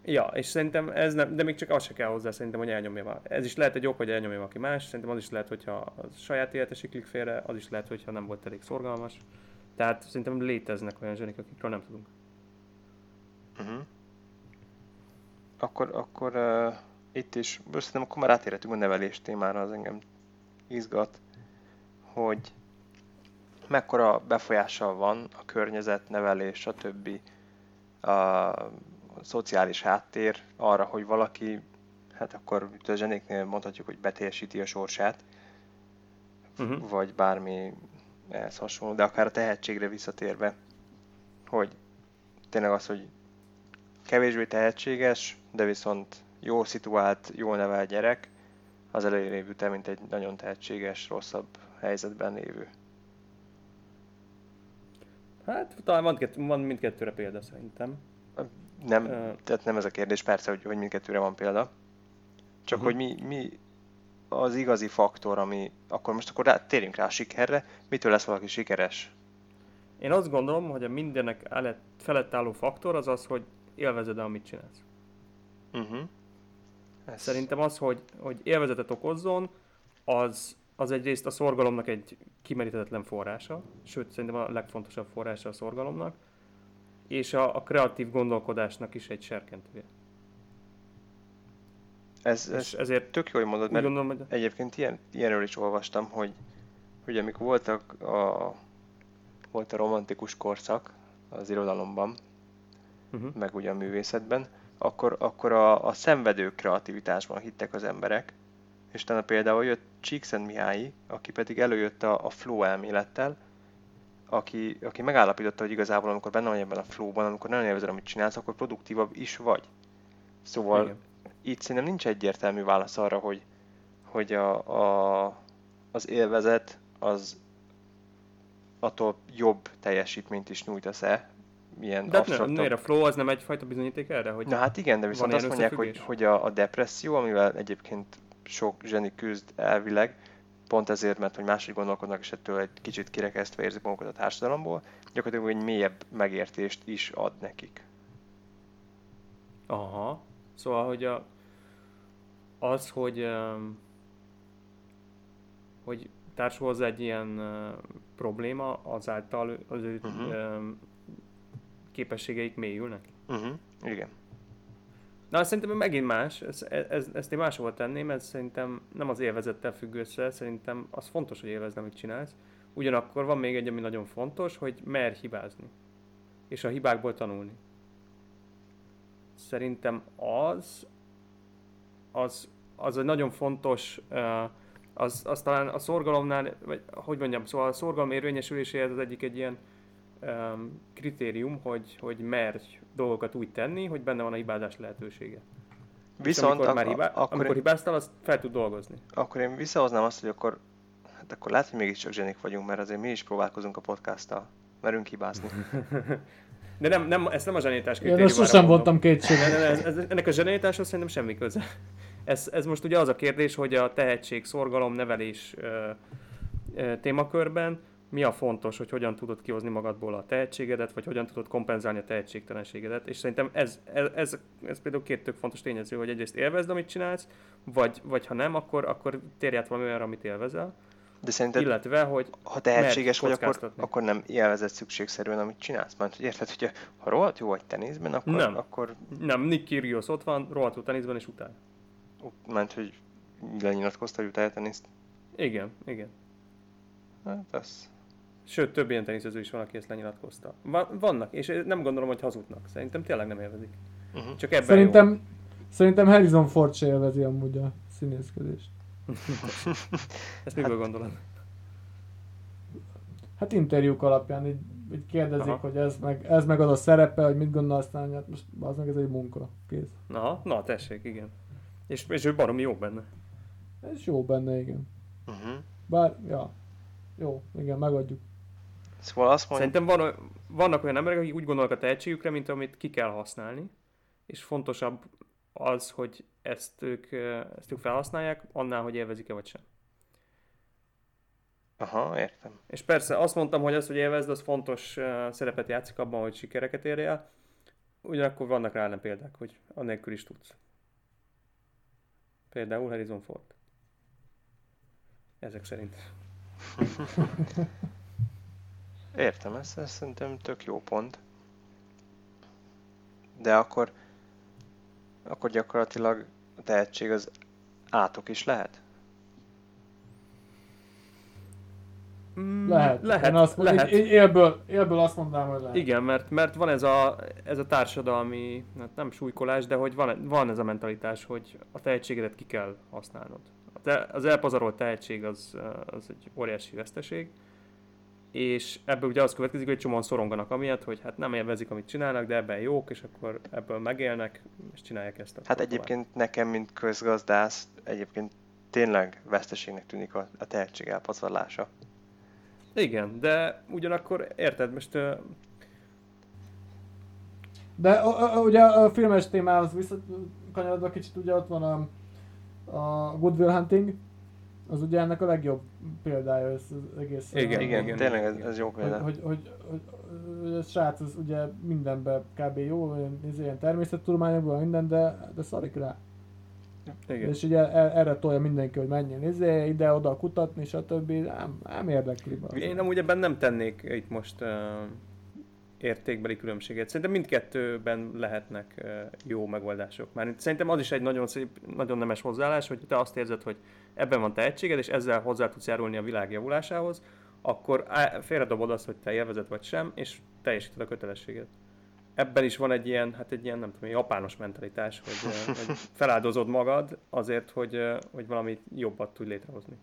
ja, és szerintem ez nem, de még csak az se kell hozzá, szerintem, hogy elnyomja már. Ez is lehet egy ok, hogy elnyomja valaki más, szerintem az is lehet, hogyha a saját élete siklik félre, az is lehet, hogyha nem volt elég szorgalmas. Tehát szerintem léteznek olyan zsenik, akikről nem tudunk. Uh-huh. Akkor, akkor uh, itt is, szerintem akkor már átérhetünk a nevelés témára, az engem izgat, hogy mekkora befolyással van a környezet, nevelés, stb. A, a szociális háttér arra, hogy valaki, hát akkor a zsenéknél mondhatjuk, hogy beteljesíti a sorsát, Uh-huh. vagy bármi ehhez hasonló, de akár a tehetségre visszatérve, hogy tényleg az, hogy kevésbé tehetséges, de viszont jó szituált, jól nevelt gyerek, az előrébb jut el, mint egy nagyon tehetséges, rosszabb helyzetben lévő. Hát talán van, van mindkettőre példa szerintem. Nem, uh, tehát nem ez a kérdés, persze, hogy, hogy mindkettőre van példa. Csak uh-huh. hogy mi, mi az igazi faktor, ami, akkor most akkor rá, térjünk rá a sikerre, mitől lesz valaki sikeres? Én azt gondolom, hogy a mindennek felett álló faktor az az, hogy élvezed amit csinálsz. Uh-huh. Ez... Szerintem az, hogy, hogy élvezetet okozzon, az, az egyrészt a szorgalomnak egy kimeríthetetlen forrása, sőt, szerintem a legfontosabb forrása a szorgalomnak, és a, a kreatív gondolkodásnak is egy serkentője. Ez, ez ezért tök jó, hogy mondod, mert gondolom, hogy... egyébként ilyen, ilyenről is olvastam, hogy, hogy amikor voltak a, volt a romantikus korszak az irodalomban, uh-huh. meg ugye a művészetben, akkor, akkor a, a szenvedő kreativitásban hittek az emberek, és utána például jött Csíkszent Mihály, aki pedig előjött a, a flow elmélettel, aki, aki megállapította, hogy igazából amikor benne vagy ebben a flowban, amikor nagyon élvezed, amit csinálsz, akkor produktívabb is vagy. Szóval Igen. itt szerintem nincs egyértelmű válasz arra, hogy, hogy a, a, az élvezet az attól jobb teljesítményt is nyújtasz-e, milyen de absztrakt... nem, a flow az nem egyfajta bizonyíték erre? Hogy Na hát igen, de viszont azt mondják, hogy, hogy a, a depresszió, amivel egyébként sok zseni küzd elvileg, pont ezért, mert hogy máshogy gondolkodnak, és ettől egy kicsit kirekesztve érzik magukat a társadalomból, gyakorlatilag egy mélyebb megértést is ad nekik. Aha. Szóval, hogy a, az, hogy hogy társul hozzá egy ilyen probléma, azáltal az ő uh-huh. Képességeik mélyülnek? Uh-huh. Igen. Na, szerintem megint más, ez, ez, ezt én máshol tenném, ez szerintem nem az élvezettel függ össze, szerintem az fontos, hogy élvezd, amit csinálsz. Ugyanakkor van még egy, ami nagyon fontos, hogy mer hibázni. És a hibákból tanulni. Szerintem az, az, az egy nagyon fontos, az, az talán a szorgalomnál, vagy hogy mondjam, szóval a szorgalom érvényesüléséhez az egyik egy ilyen um, kritérium, hogy, hogy merj dolgokat úgy tenni, hogy benne van a hibázás lehetősége. Viszont amikor, ak- már hibá- akkor amikor én... hibáztál, azt fel tud dolgozni. Akkor én visszahoznám azt, hogy akkor, hát akkor lehet, hogy mégiscsak zsenik vagyunk, mert azért mi is próbálkozunk a podcasttal. Merünk hibázni. De nem, nem, ezt nem a zsenítás kritériumára Én sosem voltam kétségben. Ne, ne, ez, ez, ennek a zsenításhoz szerintem semmi köze. Ez, ez most ugye az a kérdés, hogy a tehetség, szorgalom, nevelés ö, ö, témakörben mi a fontos, hogy hogyan tudod kihozni magadból a tehetségedet, vagy hogyan tudod kompenzálni a tehetségtelenségedet. És szerintem ez, ez, ez, ez például két tök fontos tényező, hogy egyrészt élvezd, amit csinálsz, vagy, vagy ha nem, akkor, akkor térj át valami olyanra, amit élvezel. De szerinted, illetve, hogy ha tehetséges vagy, akkor, akkor nem élvezed szükségszerűen, amit csinálsz. Mert hogy érted, hogy ha rohadt jó vagy teniszben, akkor... Nem, akkor... nem Nick Kyrgios ott van, rohadt jó teniszben, és utál. Ment, hogy lenyilatkozta, hogy utálja teniszt? Igen, igen. Hát ez, Sőt, több ilyen teniszező is van, aki ezt lenyilatkozta. Vannak, és nem gondolom, hogy hazudnak. Szerintem tényleg nem élvezik. Uh-huh. Csak ebben szerintem, jó. szerintem Harrison Ford se élvezi amúgy a színészkedést. ezt miből hát, gondolod? Hát interjúk alapján így, így kérdezik, Aha. hogy ez meg, ez meg az a szerepe, hogy mit gondolsz, hát most az meg ez egy munka. Kész. Na, na tessék, igen. És, és ő baromi jó benne. Ez jó benne, igen. Uh-huh. Bár, ja, jó, igen, megadjuk. Szóval azt mondja... Szerintem van, vannak olyan emberek, akik úgy gondolnak a tehetségükre, mint amit ki kell használni, és fontosabb az, hogy ezt ők, ezt ők felhasználják, annál, hogy élvezik-e vagy sem. Aha, értem. És persze azt mondtam, hogy az, hogy élvezd, az fontos szerepet játszik abban, hogy sikereket érje el. Ugyanakkor vannak rá nem példák, hogy annélkül is tudsz. Például Harrison Ford. Ezek szerint. Értem, ez, ez szerintem tök jó pont. De akkor, akkor gyakorlatilag a tehetség az átok is lehet? Mm, lehet. Lehet. Én azt, lehet. Én, élből, élből azt mondanám, hogy lehet. Igen, mert, mert van ez a, ez a társadalmi, hát nem súlykolás, de hogy van, van ez a mentalitás, hogy a tehetségedet ki kell használnod. Az elpazarolt tehetség az, az egy óriási veszteség, és ebből ugye az következik, hogy csomóan szoronganak amiatt, hogy hát nem élvezik, amit csinálnak, de ebben jók, és akkor ebből megélnek, és csinálják ezt. Hát egyébként tovább. nekem, mint közgazdász, egyébként tényleg veszteségnek tűnik a, a tehetség elpazarlása. Igen, de ugyanakkor érted, most... De a, a, ugye a filmes témához visszakanyarodva kicsit, ugye ott van a, a Good Will Hunting, az ugye ennek a legjobb példája ez az egész. Igen, igen, igen tényleg ez, ez jó példa. Hogy, hogy, hogy, hogy, a srác az ugye mindenben kb. jó, ilyen, ilyen természettudományokban minden, de, de szarik rá. Igen. És ugye e, erre tolja mindenki, hogy menjen izé, ide-oda kutatni, stb. Nem, nem érdekli. Én amúgy ebben nem tennék itt most uh, értékbeli különbséget. Szerintem mindkettőben lehetnek uh, jó megoldások. Már szerintem az is egy nagyon szép, nagyon nemes hozzáállás, hogy te azt érzed, hogy ebben van tehetséged, és ezzel hozzá tudsz járulni a világ javulásához, akkor félredobod azt, hogy te élvezed vagy sem, és teljesíted a kötelességet ebben is van egy ilyen, hát egy ilyen, nem tudom, japános mentalitás, hogy, hogy feláldozod magad azért, hogy, hogy valami jobbat tudj létrehozni.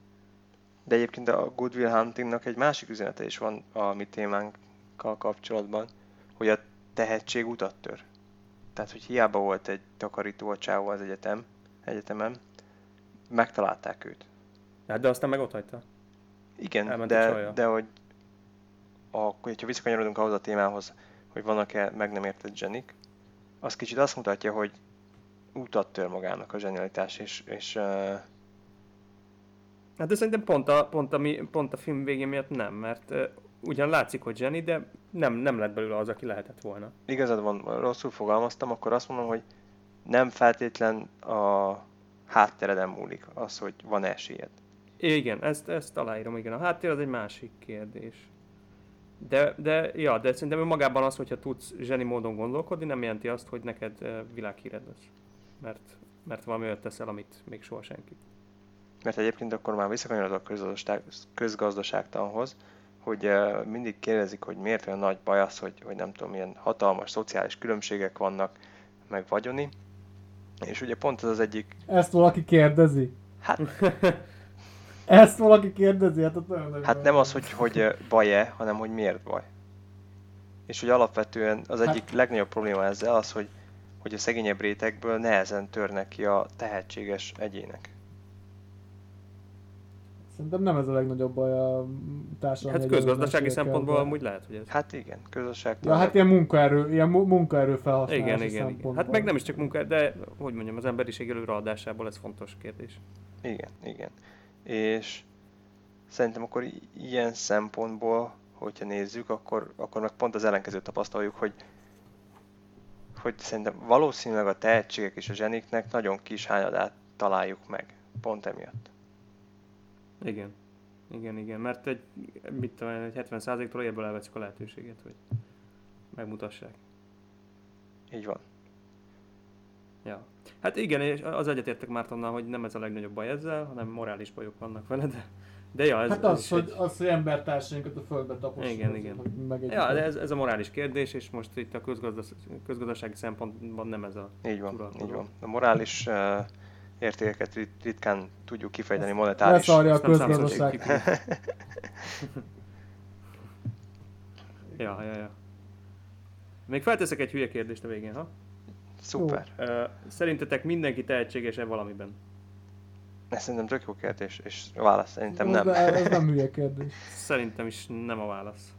De egyébként a Good Will Huntingnak egy másik üzenete is van a mi témánkkal kapcsolatban, hogy a tehetség utat tör. Tehát, hogy hiába volt egy takarító a csávó az egyetem, egyetemen, megtalálták őt. Hát de aztán meg ott hagyta. Igen, de, de hogy a, hogyha visszakanyarodunk ahhoz a témához, hogy vannak-e meg nem értett zsenik, az kicsit azt mutatja, hogy útat tör magának a zsenialitás, és, és uh... Hát de szerintem pont a, pont, a, pont a film végén miatt nem, mert uh, ugyan látszik, hogy zseni, de nem, nem lett belőle az, aki lehetett volna. Igazad van, rosszul fogalmaztam, akkor azt mondom, hogy nem feltétlen a háttereden múlik az, hogy van esélyed. Igen, ezt, ezt aláírom, igen. A háttér az egy másik kérdés. De, de, ja, de szerintem magában az, hogyha tudsz zseni módon gondolkodni, nem jelenti azt, hogy neked világhíred lesz. Mert, mert valami olyat teszel, amit még soha senki. Mert egyébként akkor már visszakanyarodok a közgazdaság, közgazdaságtanhoz, hogy mindig kérdezik, hogy miért olyan nagy baj az, hogy, hogy nem tudom, milyen hatalmas szociális különbségek vannak, meg vagyoni. És ugye pont ez az egyik... Ezt valaki kérdezi? Hát Ezt valaki kérdezi? Hát, ott hát nem az, hogy, hogy baj-e, hanem hogy miért baj. És hogy alapvetően az hát- egyik hát... legnagyobb probléma ezzel az, hogy, hogy a szegényebb rétegből nehezen törnek ki a tehetséges egyének. Szerintem nem ez a legnagyobb baj a társadalmi Hát közgazdasági szempontból amúgy lehet, hogy ez. Hát igen, közösség. Ja, hát ilyen munkaerő, ilyen munkaerő felhasználási igen, igen, igen. Hát meg nem is csak munkaerő, de hogy mondjam, az emberiség előreadásából ez fontos kérdés. Igen, igen és szerintem akkor ilyen szempontból, hogyha nézzük, akkor, akkor meg pont az ellenkezőt tapasztaljuk, hogy, hogy szerintem valószínűleg a tehetségek és a zseniknek nagyon kis hányadát találjuk meg, pont emiatt. Igen. Igen, igen, mert egy, mit tudom, egy 70%-tól ebből elveszik a lehetőséget, hogy megmutassák. Így van. Ja. Hát igen, és az egyetértek Mártonnal, hogy nem ez a legnagyobb baj ezzel, hanem morális bajok vannak vele, de, de ja, ez, hát az, ez hogy, egy... az, hogy embertársainkat a földbe tapos. Igen, igen. Meg ja, de ez, ez, a morális kérdés, és most itt a közgazdas, közgazdasági szempontban nem ez a Így van, így van. A morális uh, értékeket rit, ritkán tudjuk kifejteni monetáris. Leszarja a közgazdaság. ja, ja, ja. Még felteszek egy hülye kérdést a végén, ha? Szuper. Uh, szerintetek mindenki tehetséges-e valamiben? Ez szerintem tök jó kérdés, és a válasz szerintem nem. Ez, ez nem hülye kérdés. Szerintem is nem a válasz.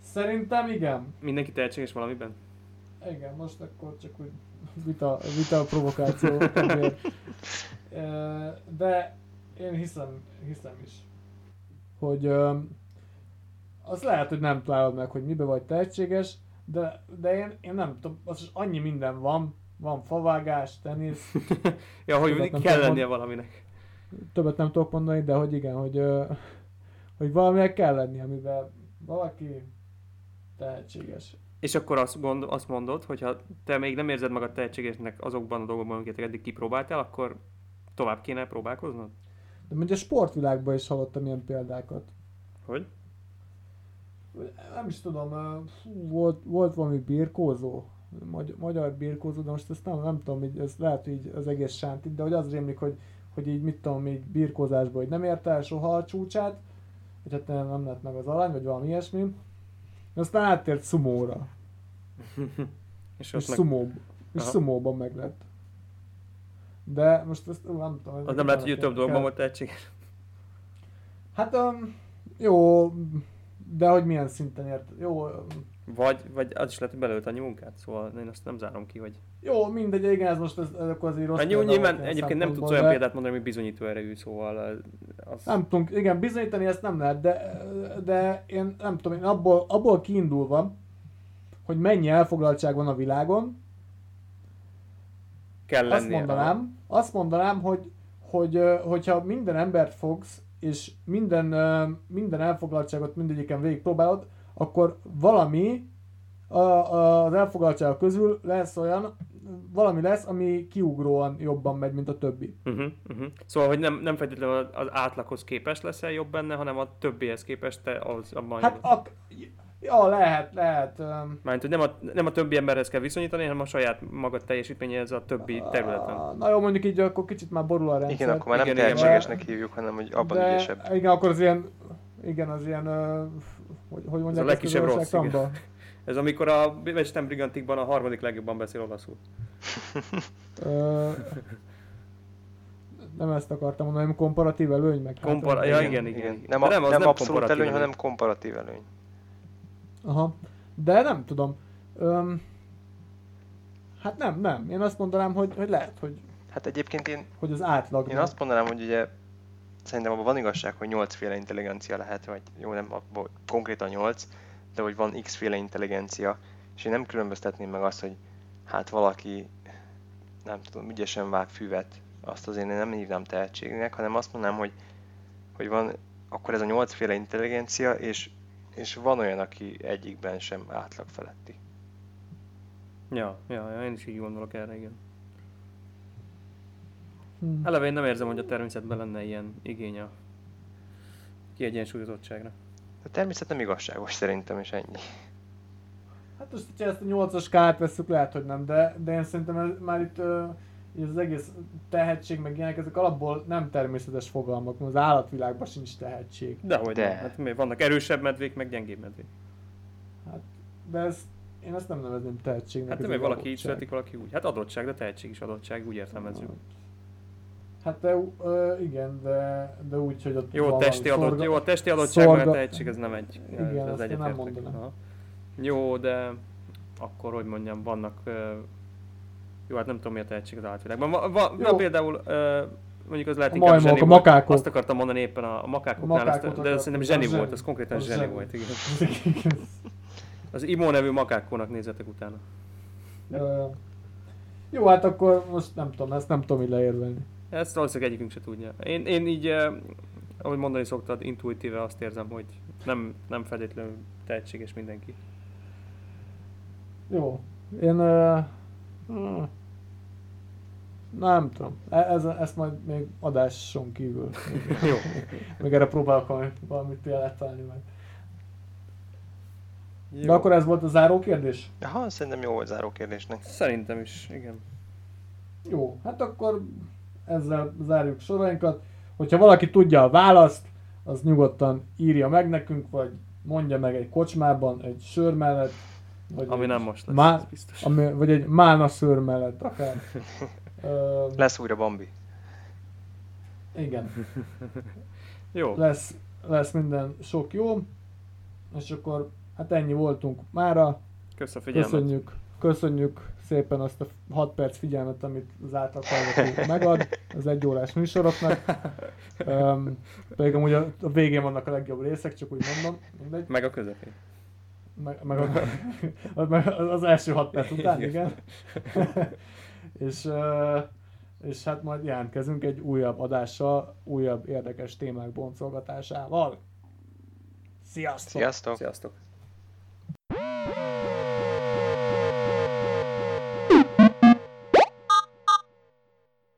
Szerintem igen. Mindenki tehetséges valamiben? Igen, most akkor csak úgy vita, vita provokáció. De én hiszem, hiszem is, hogy az lehet, hogy nem találod meg, hogy mibe vagy tehetséges, de, de én, én nem tudom, az annyi minden van, van favágás, tenisz. ja, hogy kell lennie mond... valaminek. Többet nem tudok mondani, de hogy igen, hogy, hogy valaminek kell lennie, amivel valaki tehetséges. És akkor azt, gond, azt mondod, hogy ha te még nem érzed magad tehetségesnek azokban a dolgokban, amiket eddig kipróbáltál, akkor tovább kéne próbálkoznod? De mondja a sportvilágban is hallottam ilyen példákat. Hogy? nem is tudom, volt, volt valami birkózó, magyar, magyar birkózó, de most ezt nem, nem tudom, így, ez lehet így az egész sántit, de hogy az rémlik, hogy, hogy így mit tudom, még birkózásban, hogy nem ért el soha a csúcsát, vagy hát nem, nem lett meg az arany, vagy valami ilyesmi. Aztán áttért szumóra. És És, meg, szumó, és Aha. szumóban meg lett. De most ezt nem tudom. az nem lehet, hogy ő több dolgban volt tehetséges. Hát um, jó, de hogy milyen szinten ért. Jó, um, Vagy, vagy az is lehet, hogy belőtt annyi munkát, szóval én azt nem zárom ki, hogy... jó, mindegy, igen, ez most ez, ez akkor azért rossz példa nyilván egyébként nem tudsz olyan de példát mondani, ami bizonyító erejű, szóval eh, az... Nem tudunk, igen, bizonyítani ezt nem lehet, de, de én nem tudom, én abból, abból kiindulva, hogy mennyi elfoglaltság van a világon, kell azt lennie. mondanám, azt mondanám, hogy, hogy hogyha minden embert fogsz, és minden, minden elfoglaltságot mindegyiken végigpróbálod, akkor valami a, a, az elfoglaltságok közül lesz olyan, valami lesz, ami kiugróan jobban megy, mint a többi. Uh-huh, uh-huh. Szóval, hogy nem, nem feltétlenül az átlaghoz képest leszel jobb benne, hanem a többihez képest te az abban Hát ak- ja, lehet, lehet. Mármint, hogy nem a, nem a többi emberhez kell viszonyítani, hanem a saját magad teljesítményéhez a többi területen. Ah, Na jó, mondjuk így akkor kicsit már borul a rendszer. Igen, akkor már nem Igen, igen. tehetségesnek hívjuk, hanem hogy abban de, ügyesebb. Igen, akkor az ilyen, igen, az ilyen, hogy, hogy mondják a legkisebb rossz, igen. Ez amikor a Western Brigantikban a harmadik legjobban beszél olaszul. Nem ezt akartam mondani, hanem komparatív előny, meg hát, Kompar- ö, ja, igen, igen. igen. Nem, a, nem, nem, abszolút komparatív előny, hanem komparatív előny. Aha. De nem tudom. Öm, hát nem, nem. Én azt mondanám, hogy, hogy lehet, hogy, Hát egyébként én, hogy az átlag. én azt mondanám, hogy ugye szerintem abban van igazság, hogy 8 féle intelligencia lehet, vagy jó, nem abban konkrétan 8, de hogy van x féle intelligencia, és én nem különböztetném meg azt, hogy hát valaki, nem tudom, ügyesen vág füvet, azt azért én nem hívnám tehetségnek, hanem azt mondanám, hogy, hogy van, akkor ez a 8 féle intelligencia, és, és van olyan, aki egyikben sem átlag feletti. Ja, ja, ja, én is így gondolok erre, igen. Hm. Eleve én nem érzem, hogy a természetben lenne ilyen igény a kiegyensúlyozottságra. A természet nem igazságos szerintem, és ennyi. Hát most, hogyha ezt a 8-as skálát veszük, lehet, hogy nem, de, de én szerintem ez, már itt uh, az egész tehetség, meg ilyenek, ezek alapból nem természetes fogalmak, mert az állatvilágban sincs tehetség. Dehogy De. Nem. Hát miért vannak erősebb medvék, meg gyengébb medvék. De ez, én ezt nem nevezném tehetségnek. Hát nem, hogy egy valaki így születik, valaki úgy. Hát adottság, de tehetség is adottság, úgy értelmezzük. Hát de, ö, igen, de, de úgy, hogy ott Jó, testi, valami adott, szorga- jó, a testi adottság, meg a szorga- tehetség, ez nem egy. Igen, ez azt én nem mondanám. Jó, de akkor, hogy mondjam, vannak... ö, Jó, hát nem tudom mi a tehetség az állatvilágban. Va, va, va, például ö, mondjuk az lehet A inkább majmok, zseni a volt. makákok. Azt akartam mondani éppen a, a makákoknál, A azt, makákot de akartam, szerintem zseni volt, az konkrétan Az zseni, zseni. volt, igen. Az Imo nevű makákkónak nézzetek utána. Ö, Jó, hát akkor most nem tudom, ezt nem tudom így leérvelni. Ezt valószínűleg egyikünk se tudja. Én, én így, eh, ahogy mondani szoktad, intuitíve azt érzem, hogy nem, nem feltétlenül tehetséges mindenki. Jó. Én... Uh, nem tudom. E- Ez, ezt majd még adáson kívül. Jó. Még erre próbálok valami, valamit példát találni meg. Jó. De akkor ez volt a záró kérdés? Aha, szerintem jó volt záró kérdésnek. Szerintem is, igen. Jó, hát akkor ezzel zárjuk sorainkat. Hogyha valaki tudja a választ, az nyugodtan írja meg nekünk, vagy mondja meg egy kocsmában, egy sör mellett, vagy Ami nem most lesz, Má- ez biztos. ami, vagy egy málna sör mellett akár. Ö, Lesz újra Bambi. igen, Jó, lesz, lesz minden sok jó, és akkor hát ennyi voltunk mára. kösz a figyelmet. Köszönjük, köszönjük szépen azt a 6 perc figyelmet, amit az átlag megad az egy órás műsoroknak. Um, pedig amúgy a, a végén vannak a legjobb részek, csak úgy mondom, mindegy. Meg a közepén. Meg, meg, a, az, meg az első 6 perc után, igen. és, és hát majd jelentkezünk egy újabb adással, újabb érdekes témák boncolgatásával. Sziasztok! Sziasztok! Sziasztok!